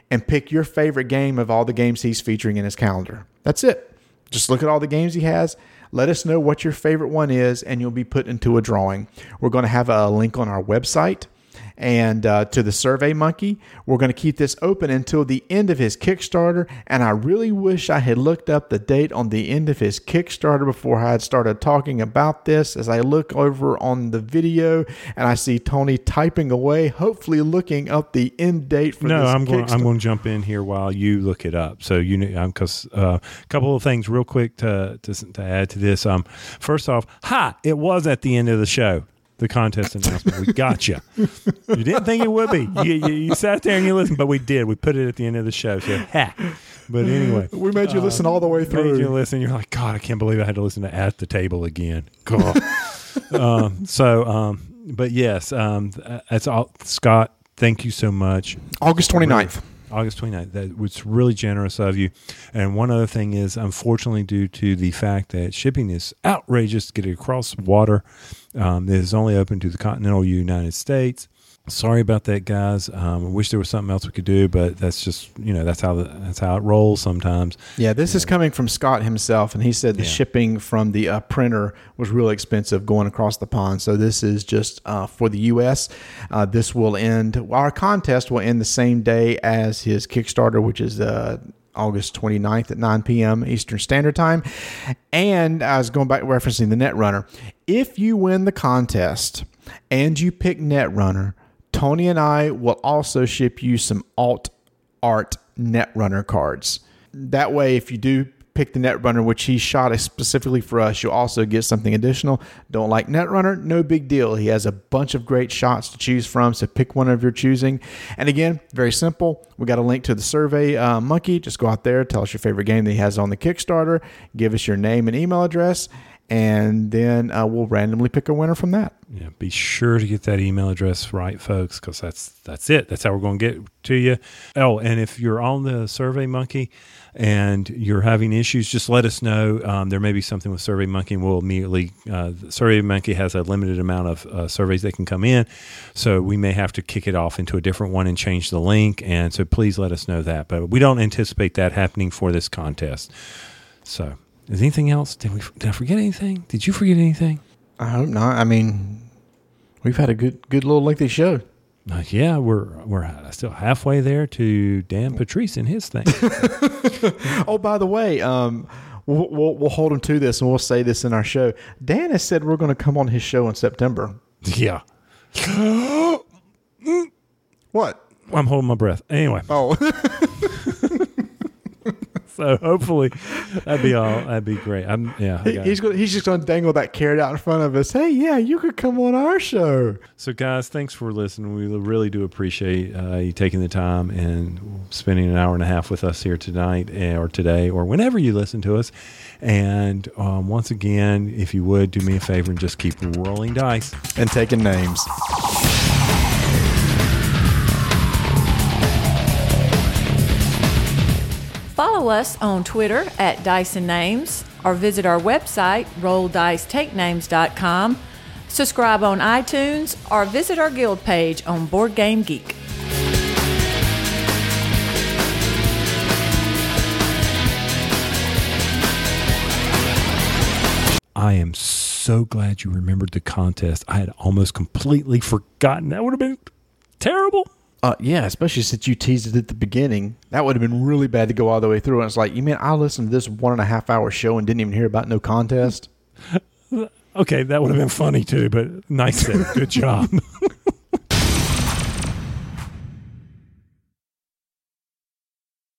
and pick your favorite game of all the games he's featuring in his calendar. That's it. Just look at all the games he has. Let us know what your favorite one is, and you'll be put into a drawing. We're going to have a link on our website, and uh, to the Survey Monkey. We're going to keep this open until the end of his Kickstarter, and I really wish I had looked up the date on the end of his Kickstarter before I had started talking about this. As I look over on the video and I see Tony typing away, hopefully looking up the end date for no, this I'm going. I'm going to jump in here while you look it up. So you know, because a couple of things real quick to, to to add to this. Um, first off, ha! It was at the end of the show. The contest announcement. We got you. You didn't think it would be. You, you, you sat there and you listened, but we did. We put it at the end of the show. So ha! But anyway, We made you listen all the way made through. you listen. You're like, God, I can't believe I had to listen to at the table again. God. um, so, um, but yes, um, that's all. Scott, thank you so much. August 29th. August 29th. That was really generous of you. And one other thing is, unfortunately, due to the fact that shipping is outrageous to get it across water, um, is only open to the continental United States. Sorry about that, guys. Um, I wish there was something else we could do, but that's just you know that's how the, that's how it rolls sometimes. Yeah, this is coming from Scott himself, and he said the Yeah. shipping from the uh, printer was really expensive going across the pond. So this is just uh, for the U.S. Uh, this will end. Our contest will end the same day as his Kickstarter, which is uh, August 29th at 9 p.m. Eastern Standard Time. And I was going back referencing the Netrunner. If you win the contest and you pick Netrunner, Tony and I will also ship you some alt art Netrunner cards. That way, if you do pick the Netrunner, which he shot specifically for us, you'll also get something additional. Don't like Netrunner? No big deal. He has a bunch of great shots to choose from, so pick one of your choosing. And again, very simple. We got a link to the survey uh, monkey. Just go out there, tell us your favorite game that he has on the Kickstarter, give us your name and email address, and then uh, we'll randomly pick a winner from that. Yeah, be sure to get that email address right, folks, because that's that's it. That's how we're going to get to you. Oh, and if you're on the Survey Monkey and you're having issues, just let us know. Um, there may be something with Survey Monkey, and we'll immediately. Uh, Survey Monkey has a limited amount of uh, surveys that can come in, so we may have to kick it off into a different one and change the link. And so please let us know that. But we don't anticipate that happening for this contest. So, is anything else? Did we? Did I forget anything? Did you forget anything? I hope not. I mean, we've had a good, good little lengthy show. Uh, yeah, we're we're still halfway there to Dan Patrice and his thing. Oh, by the way, um, we'll, we'll, we'll hold him to this and we'll say this in our show. Dan has said we're going to come on his show in September. yeah, What? I'm holding my breath. Anyway, Oh, so hopefully that'd be all. That'd be great. I'm yeah. He, he's going. He's just going to dangle that carrot out in front of us. Hey, yeah, you could come on our show. So guys, thanks for listening. We really do appreciate uh, you taking the time and spending an hour and a half with us here tonight eh, or today or whenever you listen to us. And um, once again, if you would do me a favor and just keep rolling dice. And taking names. Follow us on Twitter at Dyson Names or visit our website, rolldicetakenames.com. Subscribe on iTunes or visit our guild page on Board Game Geek. I am so glad you remembered the contest. I had almost completely forgotten. That would have been terrible. Uh, yeah, especially since you teased it at the beginning. That would have been really bad to go all the way through. And it's like, you mean I listened to this one and a half hour show and didn't even hear about no contest? Okay, that would have been funny too, but nice. Good job.